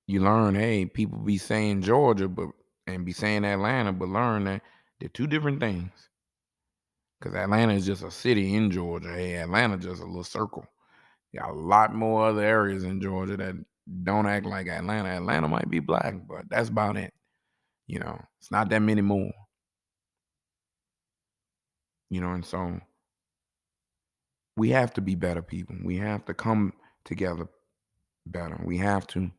you learn, hey, people be saying Georgia, but and be saying Atlanta, but learn that they're two different things. Cause Atlanta is just a city in Georgia. Hey, Atlanta just a little circle. Got a lot more other areas in Georgia that don't act like Atlanta. Atlanta might be black, but that's about it. You know, it's not that many more. You know, and so we have to be better people. We have to come together better. We have to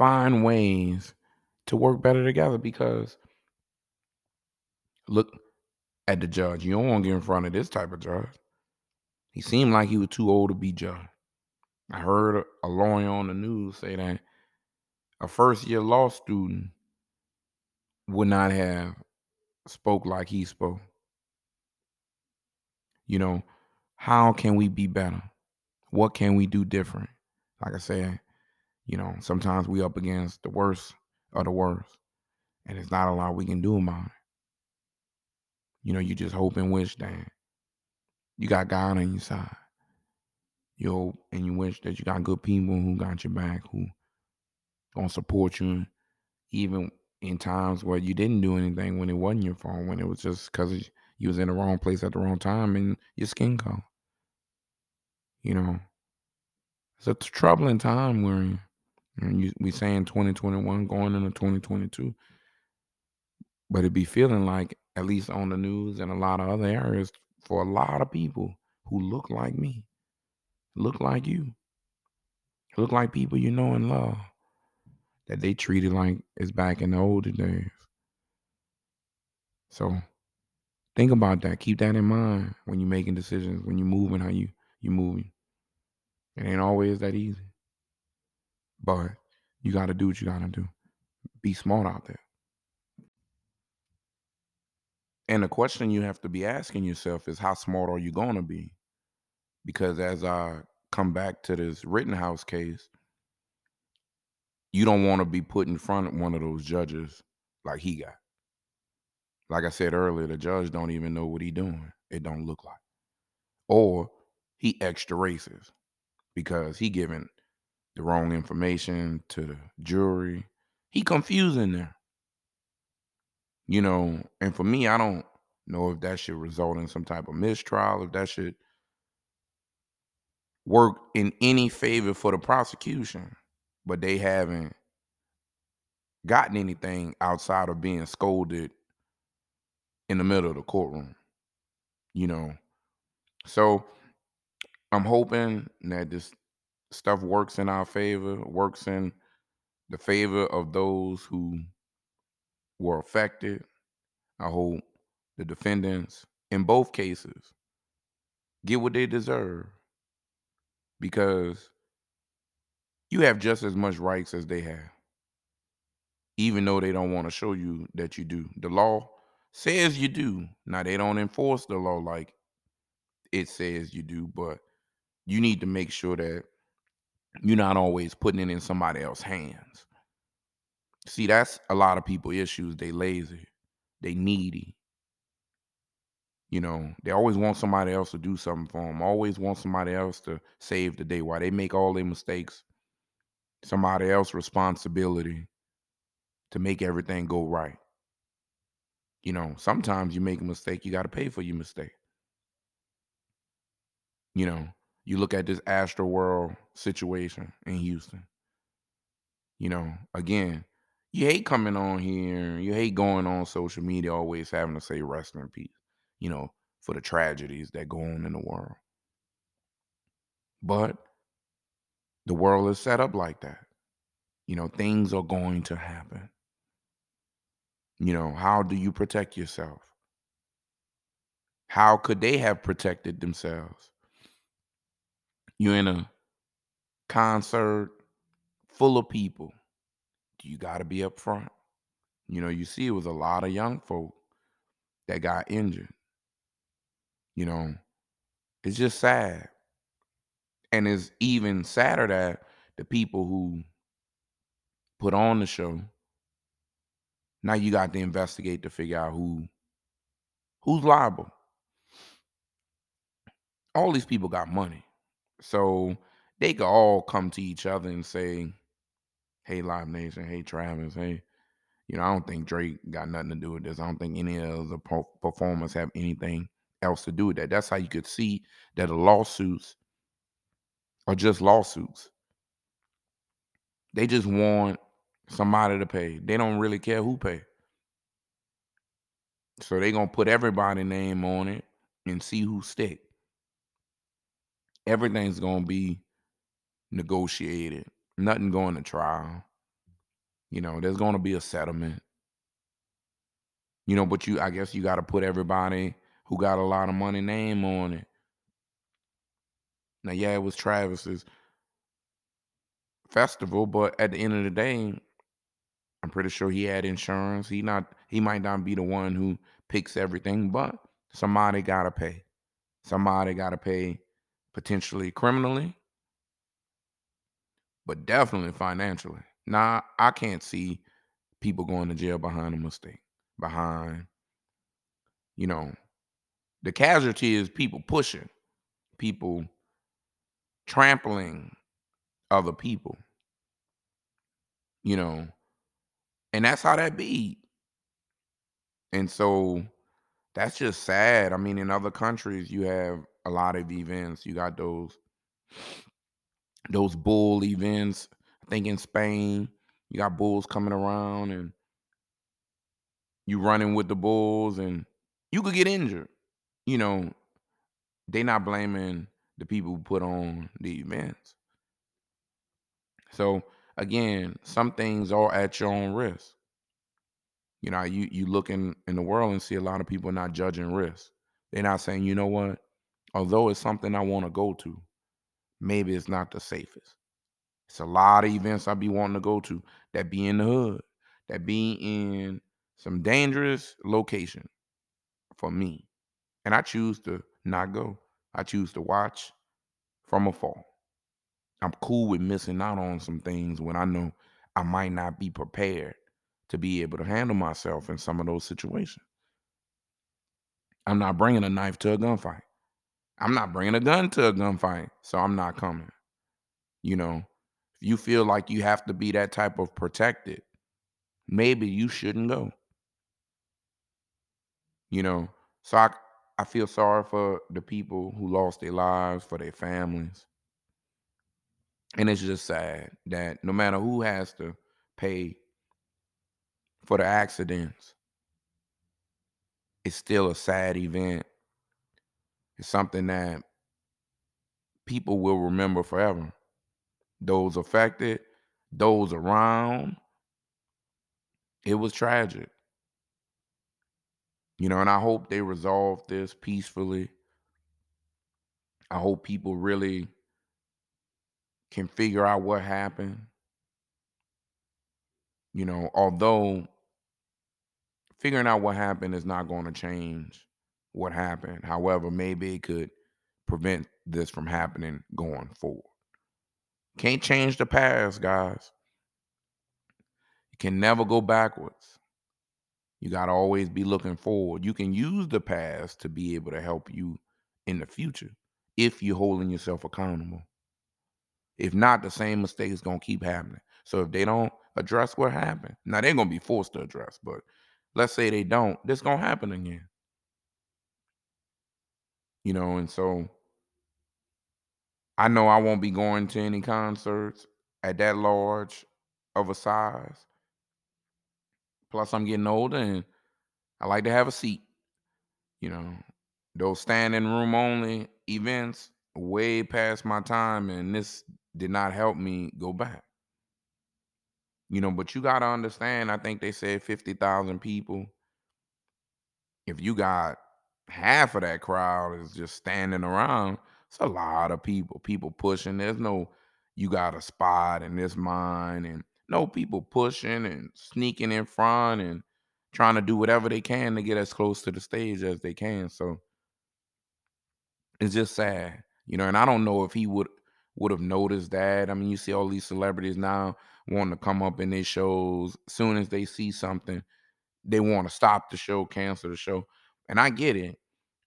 find ways to work better together because look at the judge. You don't want to get in front of this type of judge. He seemed like he was too old to be judge. I heard a lawyer on the news say that a first year law student would not have spoke like he spoke. You know, how can we be better? What can we do different? Like I said, you know, sometimes we up against the worst of the worst, and it's not a lot we can do about it. You know, you just hope and wish that you got God on your side. You hope and you wish that you got good people who got your back, who gonna support you, even in times where you didn't do anything when it wasn't your fault, when it was just because you was in the wrong place at the wrong time and your skin color. You know, it's a troubling time we're in. And you, we saying 2021 going into 2022, but it be feeling like at least on the news and a lot of other areas for a lot of people who look like me, look like you, look like people you know and love, that they treated like it's back in the older days. So Think about that. Keep that in mind when you're making decisions, when you're moving, how you you moving. It ain't always that easy. But you gotta do what you gotta do. Be smart out there. And the question you have to be asking yourself is how smart are you gonna be? Because as I come back to this Rittenhouse case, you don't want to be put in front of one of those judges like he got. Like I said earlier, the judge don't even know what he doing. It don't look like. Or he extra racist because he giving the wrong information to the jury. He confusing there. You know, and for me, I don't know if that should result in some type of mistrial, if that should work in any favor for the prosecution, but they haven't gotten anything outside of being scolded in the middle of the courtroom. You know, so I'm hoping that this stuff works in our favor, works in the favor of those who were affected. I hope the defendants in both cases get what they deserve because you have just as much rights as they have, even though they don't want to show you that you do. The law says you do. Now, they don't enforce the law like it says you do, but you need to make sure that you're not always putting it in somebody else's hands. See, that's a lot of people issues. They lazy, they needy. You know, they always want somebody else to do something for them. Always want somebody else to save the day. While they make all their mistakes, somebody else responsibility to make everything go right. You know, sometimes you make a mistake, you got to pay for your mistake. You know, you look at this Astroworld situation in Houston. You know, again, you hate coming on here, you hate going on social media, always having to say rest in peace, you know, for the tragedies that go on in the world. But the world is set up like that. You know, things are going to happen. You know, how do you protect yourself? How could they have protected themselves? You're in a concert full of people. You got to be up front. You know, you see, it was a lot of young folk that got injured. You know, it's just sad. And it's even sadder that the people who put on the show, now you got to investigate to figure out who who's liable. All these people got money. So they could all come to each other and say, Hey Live Nation, hey Travis, hey, you know, I don't think Drake got nothing to do with this. I don't think any of the performers have anything else to do with that. That's how you could see that the lawsuits are just lawsuits. They just want somebody to pay. They don't really care who pay. So they gonna put everybody name on it and see who stick. Everything's gonna be negotiated. Nothing going to trial. You know, there's gonna be a settlement. You know, but you I guess you gotta put everybody who got a lot of money name on it. Now, yeah, it was Travis's festival, but at the end of the day, I'm pretty sure he had insurance. He not he might not be the one who picks everything, but somebody gotta pay. Somebody gotta pay potentially criminally, but definitely financially. Now I can't see people going to jail behind a mistake. Behind, you know, the casualty is people pushing, people trampling other people. You know, and that's how that be. And so that's just sad. I mean, in other countries, you have a lot of events. You got those those bull events. I think in Spain, you got bulls coming around and you running with the bulls and you could get injured. You know, they not blaming the people who put on the events. So again, some things are at your own risk. You know, you you look in, in the world and see a lot of people not judging risk. They're not saying, you know what, although it's something I want to go to, maybe it's not the safest. It's a lot of events I be wanting to go to that be in the hood, that be in some dangerous location for me. And I choose to not go. I choose to watch from afar. I'm cool with missing out on some things when I know I might not be prepared to be able to handle myself in some of those situations. I'm not bringing a knife to a gunfight. I'm not bringing a gun to a gunfight, so I'm not coming. You know, if you feel like you have to be that type of protected, maybe you shouldn't go. You know, so I I feel sorry for the people who lost their lives, for their families. And it's just sad that no matter who has to pay for the accidents, it's still a sad event. It's something that people will remember forever. Those affected, those around. It was tragic. You know, and I hope they resolve this peacefully. I hope people really can figure out what happened. You know, although figuring out what happened is not going to change what happened. However, maybe it could prevent this from happening going forward. Can't change the past, guys. You can never go backwards. You got to always be looking forward. You can use the past to be able to help you in the future if you're holding yourself accountable. If not, the same mistake is going to keep happening. So if they don't address what happened, now they're going to be forced to address, but let's say they don't, this going to happen again. You know, and so I know I won't be going to any concerts at that large of a size. Plus, I'm getting older and I like to have a seat. You know, those standing room only events way past my time, and this did not help me go back. You know, but you got to understand, I think they said 50,000 people. If you got half of that crowd is just standing around, it's a lot of people. People pushing. There's no, you got a spot in this mine, and no people pushing and sneaking in front and trying to do whatever they can to get as close to the stage as they can. So it's just sad, you know. And I don't know if he would would have noticed that. I mean, you see all these celebrities now wanting to come up in their shows. As soon as they see something, they want to stop the show, cancel the show. And I get it.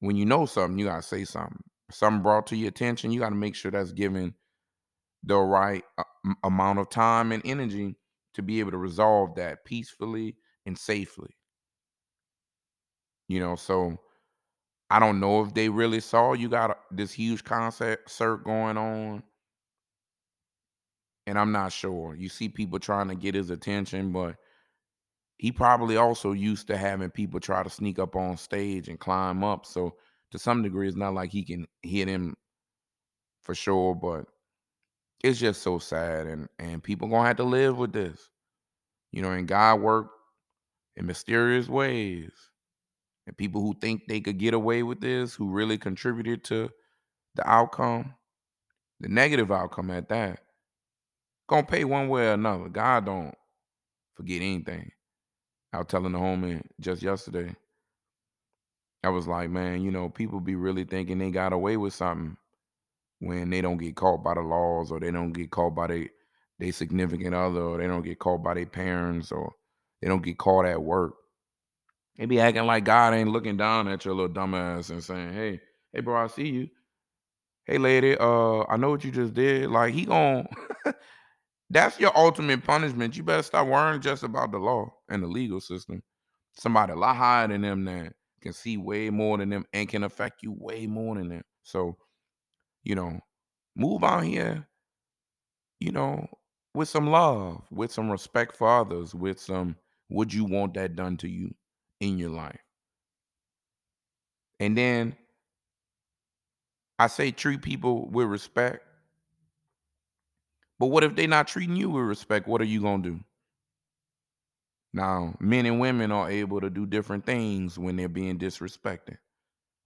When you know something, you gotta say something. Something brought to your attention, you gotta make sure that's given the right uh, amount of time and energy to be able to resolve that peacefully and safely. You know, so I don't know if they really saw you got this huge concert going on. And I'm not sure. You see people trying to get his attention, but he probably also used to having people try to sneak up on stage and climb up. So to some degree, it's not like he can hit him for sure, but it's just so sad and and people gonna have to live with this you know and god worked in mysterious ways and people who think they could get away with this who really contributed to the outcome the negative outcome at that gonna pay one way or another god don't forget anything i was telling the homie just yesterday i was like man you know people be really thinking they got away with something when they don't get caught by the laws or they don't get caught by their they significant other or they don't get caught by their parents or they don't get caught at work. They be acting like God ain't looking down at your little dumbass and saying, Hey, hey bro, I see you. Hey lady, uh, I know what you just did. Like he gon' that's your ultimate punishment. You better stop worrying just about the law and the legal system. Somebody a lot higher than them that can see way more than them and can affect you way more than them. So you know, move on here, you know, with some love, with some respect for others, with some would you want that done to you in your life? And then I say treat people with respect. But what if they're not treating you with respect? What are you going to do? Now, men and women are able to do different things when they're being disrespected.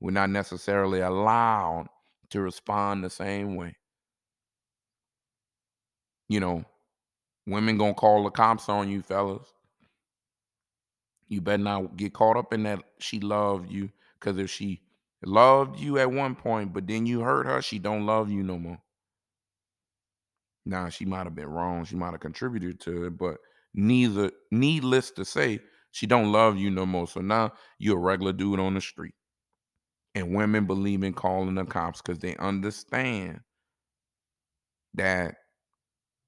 We're not necessarily allowed to respond the same way. You know, women gonna call the cops on you, fellas. You better not get caught up in that she loved you. Cause if she loved you at one point, but then you hurt her, she don't love you no more. Now she might have been wrong. She might have contributed to it, but neither needless to say, she don't love you no more. So now you're a regular dude on the street. And women believe in calling the cops because they understand that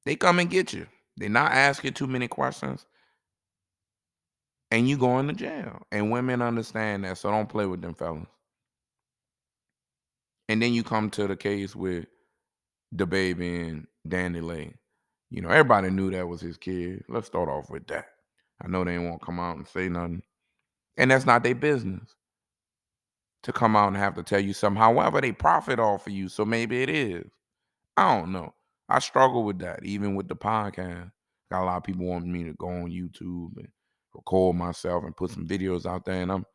they come and get you. They're not asking too many questions. And you going to jail. And women understand that. So don't play with them fellas. And then you come to the case with DaBaby and DaniLeigh. You know, everybody knew that was his kid. Let's start off with that. I know they won't come out and say nothing. And that's not their business to come out and have to tell you something. However, they profit off of you. So maybe it is. I don't know. I struggle with that, even with the podcast. Got a lot of people wanting me to go on YouTube and record myself and put some videos out there. And I'm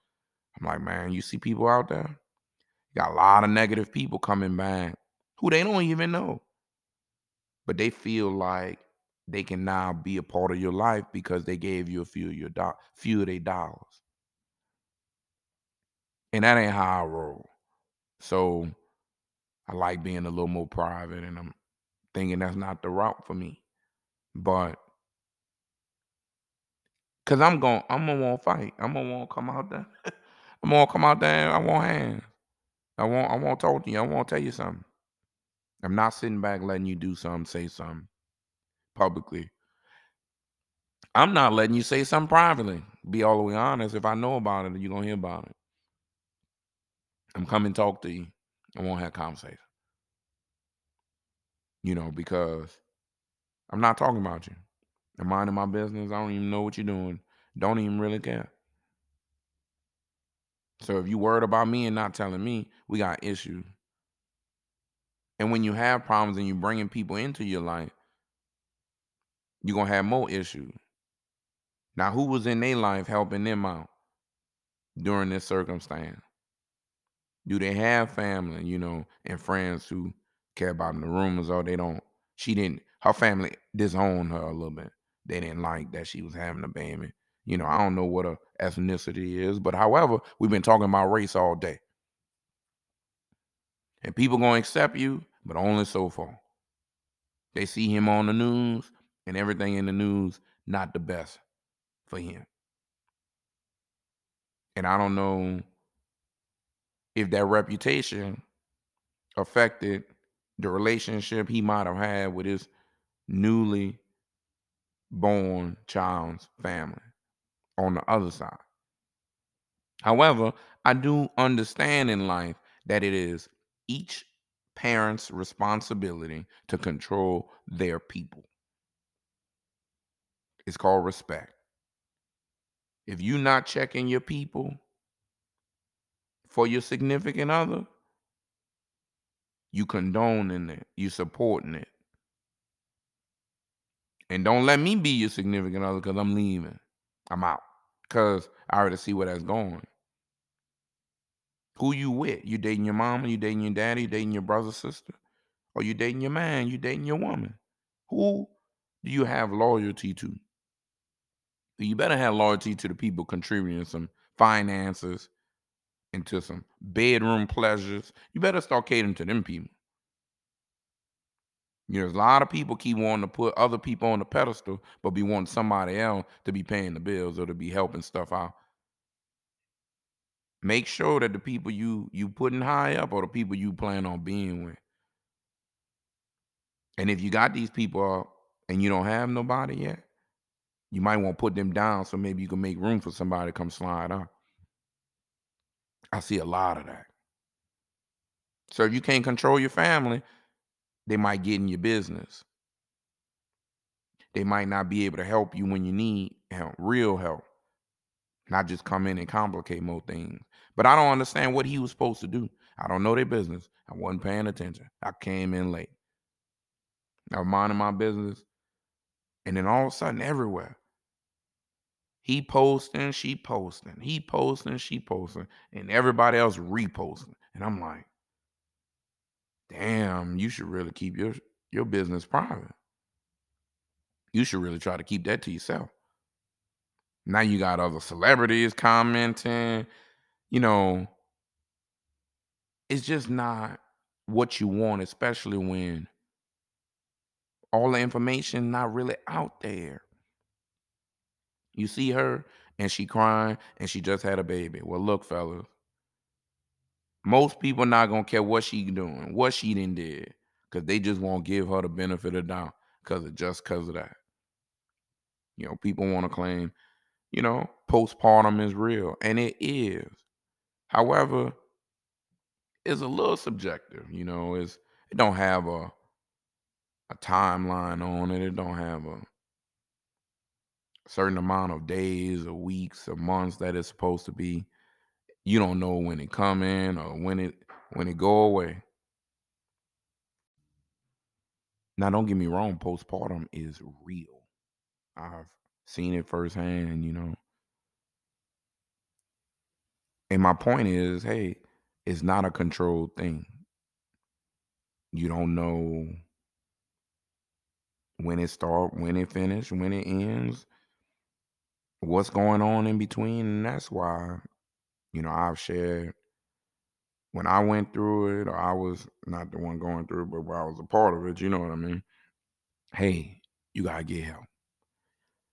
I'm like, man, you see people out there? Got a lot of negative people coming back who they don't even know. But they feel like they can now be a part of your life because they gave you a few of your do- few of their dollars. And that ain't how I roll. So I like being a little more private and I'm thinking that's not the route for me. But cause I'm going I'm gonna want to fight. I'm gonna want to come out there. I'm gonna come out there I want hands. I want I want to talk to you. I want to tell you something. I'm not sitting back letting you do something, say something publicly. I'm not letting you say something privately. Be all the way honest. If I know about it, you're gonna hear about it. I'm coming talk to you. I won't have conversation. You know, because I'm not talking about you. I'm minding my business. I don't even know what you're doing. Don't even really care. So if you worried about me and not telling me, we got issues. And when you have problems and you're bringing people into your life, you're going to have more issues. Now, who was in their life helping them out during this circumstance? Do they have family, you know, and friends who care about them? The rumors are they don't. She didn't. Her family disowned her a little bit. They didn't like that she was having a baby. You know, I don't know what her ethnicity is, but however, we've been talking about race all day. And people gonna accept you, but only so far. They see him on the news, and everything in the news not the best for him. And I don't know if that reputation affected the relationship he might have had with his newly born child's family on the other side. However, I do understand in life that it is each parent's responsibility to control their people. It's called respect. If you're not checking your people for your significant other, you condoning it, you supporting it. And don't let me be your significant other because I'm leaving. I'm out. Because I already see where that's going. Who you with? You dating your mama? You dating your daddy? You dating your brother, sister? Or you dating your man? You dating your woman? Who do you have loyalty to? You better have loyalty to the people contributing some finances into some bedroom pleasures. You better start catering to them people. You know, there's a lot of people keep wanting to put other people on the pedestal, but be wanting somebody else to be paying the bills or to be helping stuff out. Make sure that the people you you putting high up are the people you plan on being with. And if you got these people up and you don't have nobody yet, you might want to put them down so maybe you can make room for somebody to come slide up. I see a lot of that. So if you can't control your family, they might get in your business. They might not be able to help you when you need help, real help. Not just come in and complicate more things. But I don't understand what he was supposed to do. I don't know their business. I wasn't paying attention. I came in late. I was minding my business. And then all of a sudden, everywhere, He posting, she posting. He posting, she posting, and everybody else reposting. And I'm like, damn, you should really keep your your business private. You should really try to keep that to yourself. Now you got other celebrities commenting, you know. It's just not what you want, especially when all the information not really out there. You see her and she crying and she just had a baby. Well, look, fellas, most people not gonna care what she doing, what she done did, because they just won't give her the benefit of doubt because of just because of that. You know, people want to claim, you know, postpartum is real, and it is. However, it's a little subjective. You know, it's it don't have a a timeline on it. It don't have a certain amount of days or weeks or months that it's supposed to be. You don't know when it come in or when it when it go away. Now, don't get me wrong, postpartum is real. I've seen it firsthand, you know. And my point is, hey, it's not a controlled thing. You don't know when it start, when it finish, when it ends, what's going on in between, and that's why, you know, I've shared when I went through it, or I was not the one going through it, but I was a part of it. You know what I mean? Hey, you gotta get help.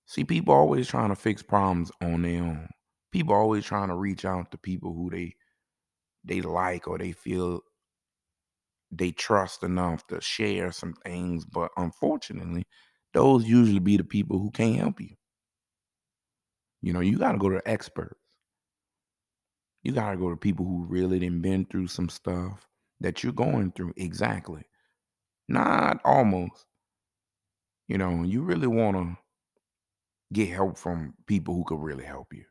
See, people always trying to fix problems on their own. People always trying to reach out to people who they they like or they feel they trust enough to share some things. But unfortunately, those usually be the people who can't help you. You know, you got to go to experts. You got to go to people who really didn't been through some stuff that you're going through. Exactly. Not almost. You know, you really want to get help from people who could really help you.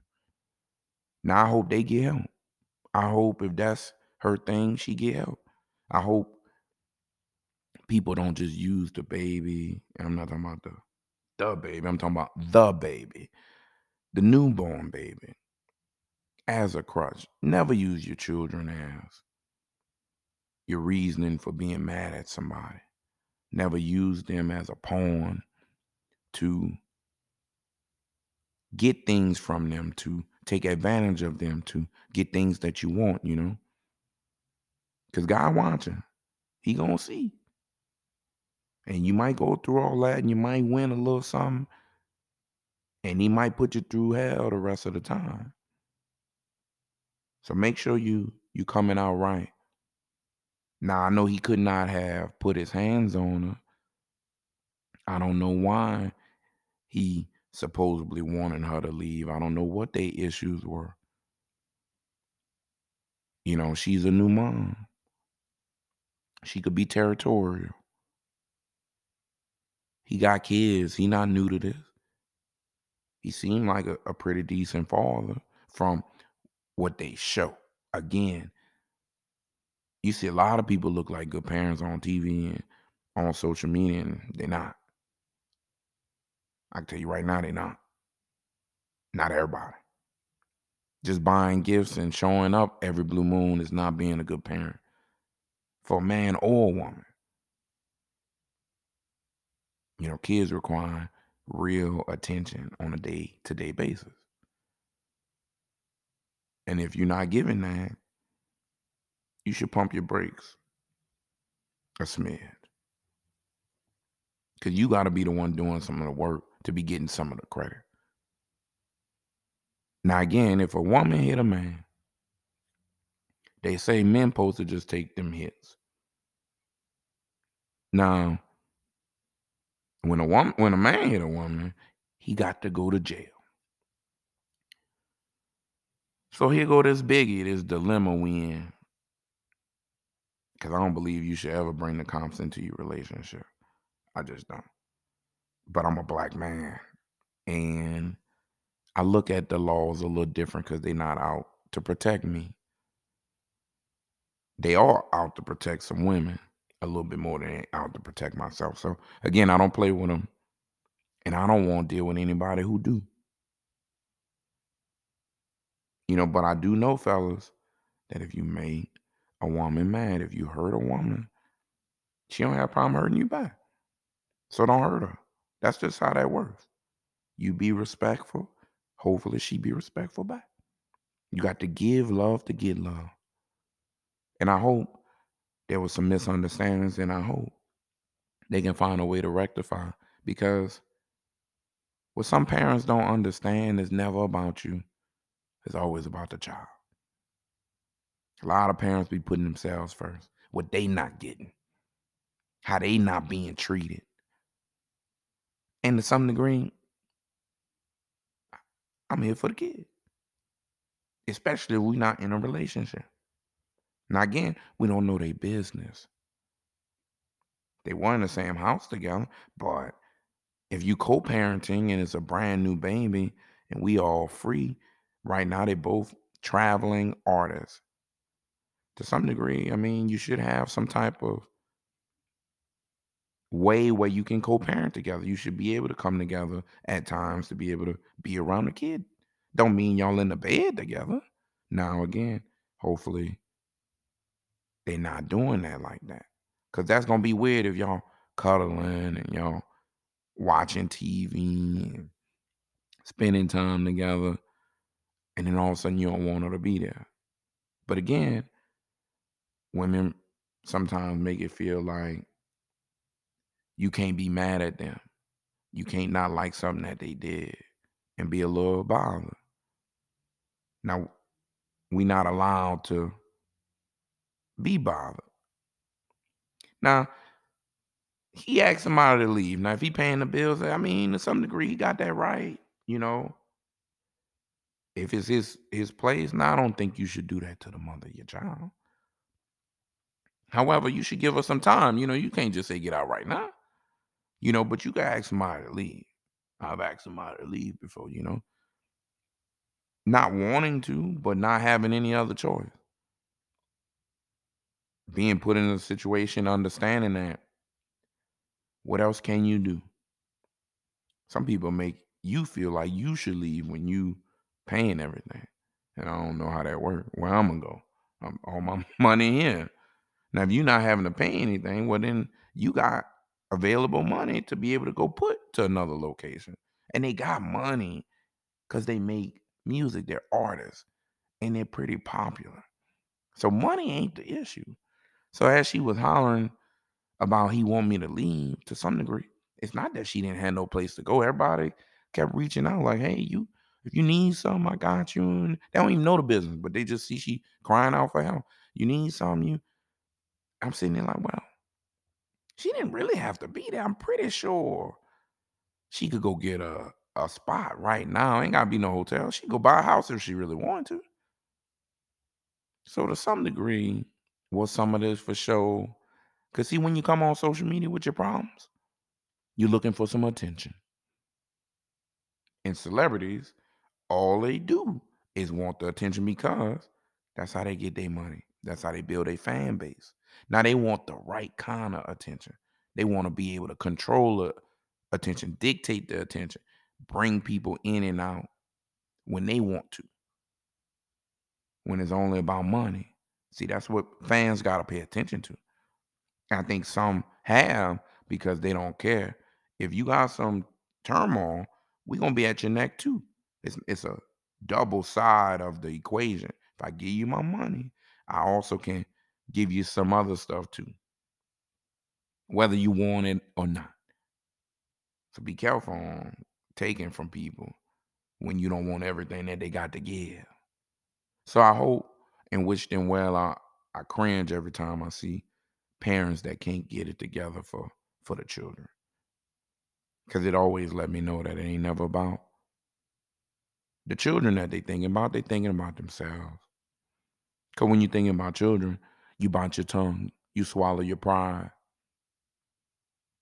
Now, I hope they get help. I hope if that's her thing, she get help. I hope people don't just use the baby. And I'm not talking about the DaBaby. I'm talking about the baby, the newborn baby, as a crutch. Never use your children as your reasoning for being mad at somebody. Never use them as a pawn to get things from them, to take advantage of them, to get things that you want, you know? Because God wants watching. He gonna see. And you might go through all that and you might win a little something. And he might put you through hell the rest of the time. So make sure you you coming out right. Now I know he could not have put his hands on her. I don't know why he supposedly wanting her to leave. I don't know what their issues were. You know, she's a new mom. She could be territorial. He got kids. He not new to this. He seemed like a, a pretty decent father from what they show. Again, you see a lot of people look like good parents on TV and on social media, and they're not. I can tell you right now, they're not. Not everybody. Just buying gifts and showing up every blue moon is not being a good parent for a man or a woman. You know, kids require real attention on a day to day basis. And if you're not giving that, you should pump your brakes a smidge. Because you got to be the one doing some of the work to be getting some of the credit. Now, again, if a woman hit a man, they say men supposed to just take them hits. Now, when a woman, when a man hit a woman, he got to go to jail. So here go this biggie, this dilemma we in. Cause I don't believe you should ever bring the comps into your relationship. I just don't. But I'm a black man. And I look at the laws a little different because they're not out to protect me. They are out to protect some women a little bit more than out to protect myself. So again, I don't play with them, and I don't want to deal with anybody who do. You know, but I do know, fellas, that if you make a woman mad, if you hurt a woman, she don't have a problem hurting you back. So don't hurt her. That's just how that works. You be respectful. Hopefully she be respectful back. You got to give love to get love. And I hope there was some misunderstandings, and I hope they can find a way to rectify because what some parents don't understand is never about you. It's always about the child. A lot of parents be putting themselves first. What they not getting. How they not being treated. And to some degree, I'm here for the kid. Especially if we're not in a relationship. Now again, we don't know their business. They were in the same house together, but if you co-parenting and it's a brand new baby and we all free, right now they both traveling artists. To some degree, I mean, you should have some type of way where you can co-parent together. You should be able to come together at times to be able to be around the kid. Don't mean y'all in the bed together. Now again, hopefully they're not doing that like that. Cause that's gonna be weird if y'all cuddling and y'all watching TV and spending time together, and then all of a sudden you don't want her to be there. But again, women sometimes make it feel like you can't be mad at them. You can't mm-hmm. not like something that they did and be a little bothered. Now, we're not allowed to be bothered. Now, he asked somebody to leave. Now, if he paying the bills, I mean, to some degree, he got that right. You know, if it's his his place, now I don't think you should do that to the mother of your child. However, you should give her some time. You know, you can't just say get out right now. You know, but you can ask somebody to leave. I've asked somebody to leave before, you know. Not wanting to, but not having any other choice. Being put in a situation, understanding that. What else can you do? Some people make you feel like you should leave when you paying everything. And I don't know how that works. Where I'm gonna go? I'm, all my money in. Now, if you're not having to pay anything, well, then you got available money to be able to go put to another location. And they got money because they make music, they're artists, and they're pretty popular. So money ain't the issue. So as she was hollering about he want me to leave to some degree, it's not that she didn't have no place to go. Everybody kept reaching out like, hey, you if you need something, I got you. And they don't even know the business, but they just see she crying out for help. You need something, you I'm sitting there like, well, she didn't really have to be there. I'm pretty sure she could go get a, a spot right now. Ain't gotta be no hotel. She could go buy a house if she really wanted to. So to some degree, was some of this for show? Cause see, when you come on social media with your problems, you're looking for some attention. And celebrities, all they do is want the attention because that's how they get their money. That's how they build a fan base. Now they want the right kind of attention. They want to be able to control the attention, dictate the attention, bring people in and out when they want to. When it's only about money. See, that's what fans got to pay attention to. I think some have because they don't care. If you got some turmoil, we're gonna be at your neck too. It's it's a double side of the equation. If I give you my money, I also can give you some other stuff too, whether you want it or not. So be careful on taking from people when you don't want everything that they got to give. So I hope and wish them well. I, I cringe every time I see parents that can't get it together for for the children. Cause it always let me know that it ain't never about the children that they thinking about, they thinking about themselves. Cause when you thinking about children, you bite your tongue, you swallow your pride.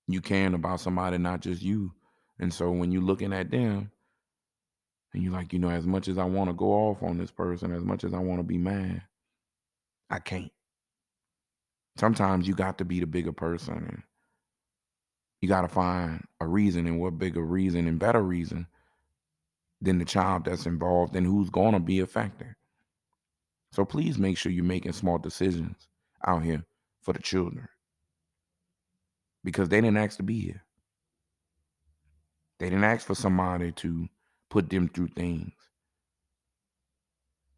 You caring about somebody, not just you. And so when you're looking at them, and you're like, you know, as much as I want to go off on this person, as much as I want to be mad, I can't. Sometimes you got to be the bigger person. And you got to find a reason, and what bigger reason and better reason than the child that's involved and who's going to be affected. So please make sure you're making smart decisions out here for the children because they didn't ask to be here. They didn't ask for somebody to put them through things.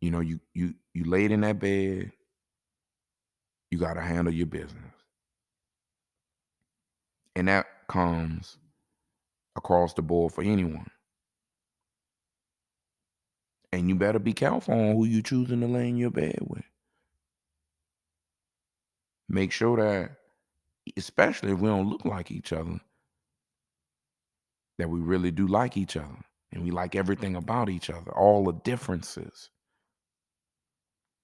You know, you you you laid in that bed, you got to handle your business. And that comes across the board for anyone. And you better be careful on who you choosing to lay in your bed with. Make sure that, especially if we don't look like each other, that we really do like each other and we like everything about each other, all the differences.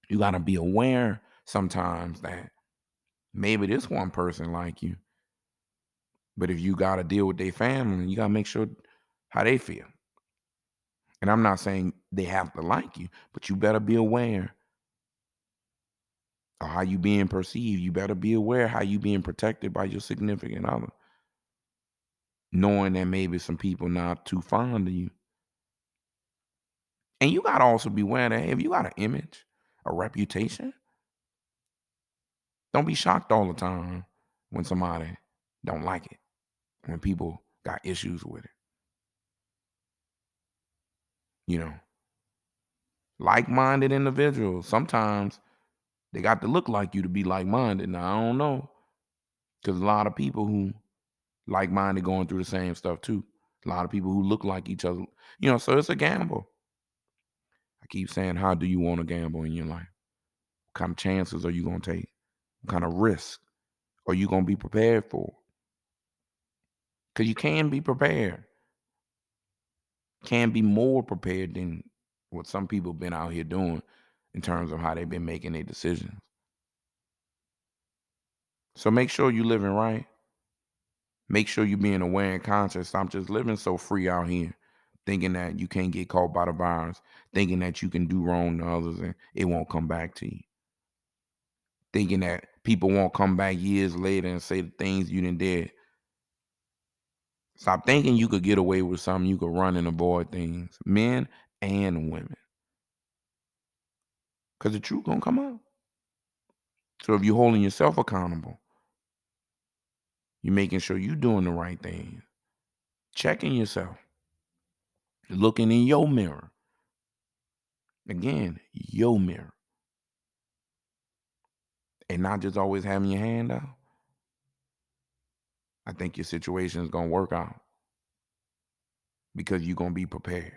You got to be aware sometimes that maybe this one person like you, but if you got to deal with their family, you got to make sure how they feel. And I'm not saying they have to like you, but you better be aware of how you being perceived. You better be aware how you being protected by your significant other. Knowing that maybe some people not too fond of you. And you gotta also be aware that hey, if you got an image, a reputation, don't be shocked all the time when somebody don't like it. When people got issues with it. You know, like-minded individuals. Sometimes they got to look like you to be like-minded. Now I don't know, because a lot of people who like-minded going through the same stuff too. A lot of people who look like each other. You know, so it's a gamble. I keep saying, how do you want to gamble in your life? What kind of chances are you gonna take? What kind of risk are you gonna be prepared for? Because you can be prepared can be more prepared than what some people have been out here doing in terms of how they've been making their decisions. So make sure you're living right. Make sure you're being aware and conscious. I'm just living so free out here, thinking that you can't get caught by the virus, thinking that you can do wrong to others and it won't come back to you. Thinking that people won't come back years later and say the things you didn't did Stop thinking you could get away with something. You could run and avoid things, men and women. Because the truth gonna come out. So if you're holding yourself accountable, you're making sure you're doing the right thing, checking yourself, looking in your mirror. Again, your mirror. And not just always having your hand out. I think your situation is going to work out because you're going to be prepared.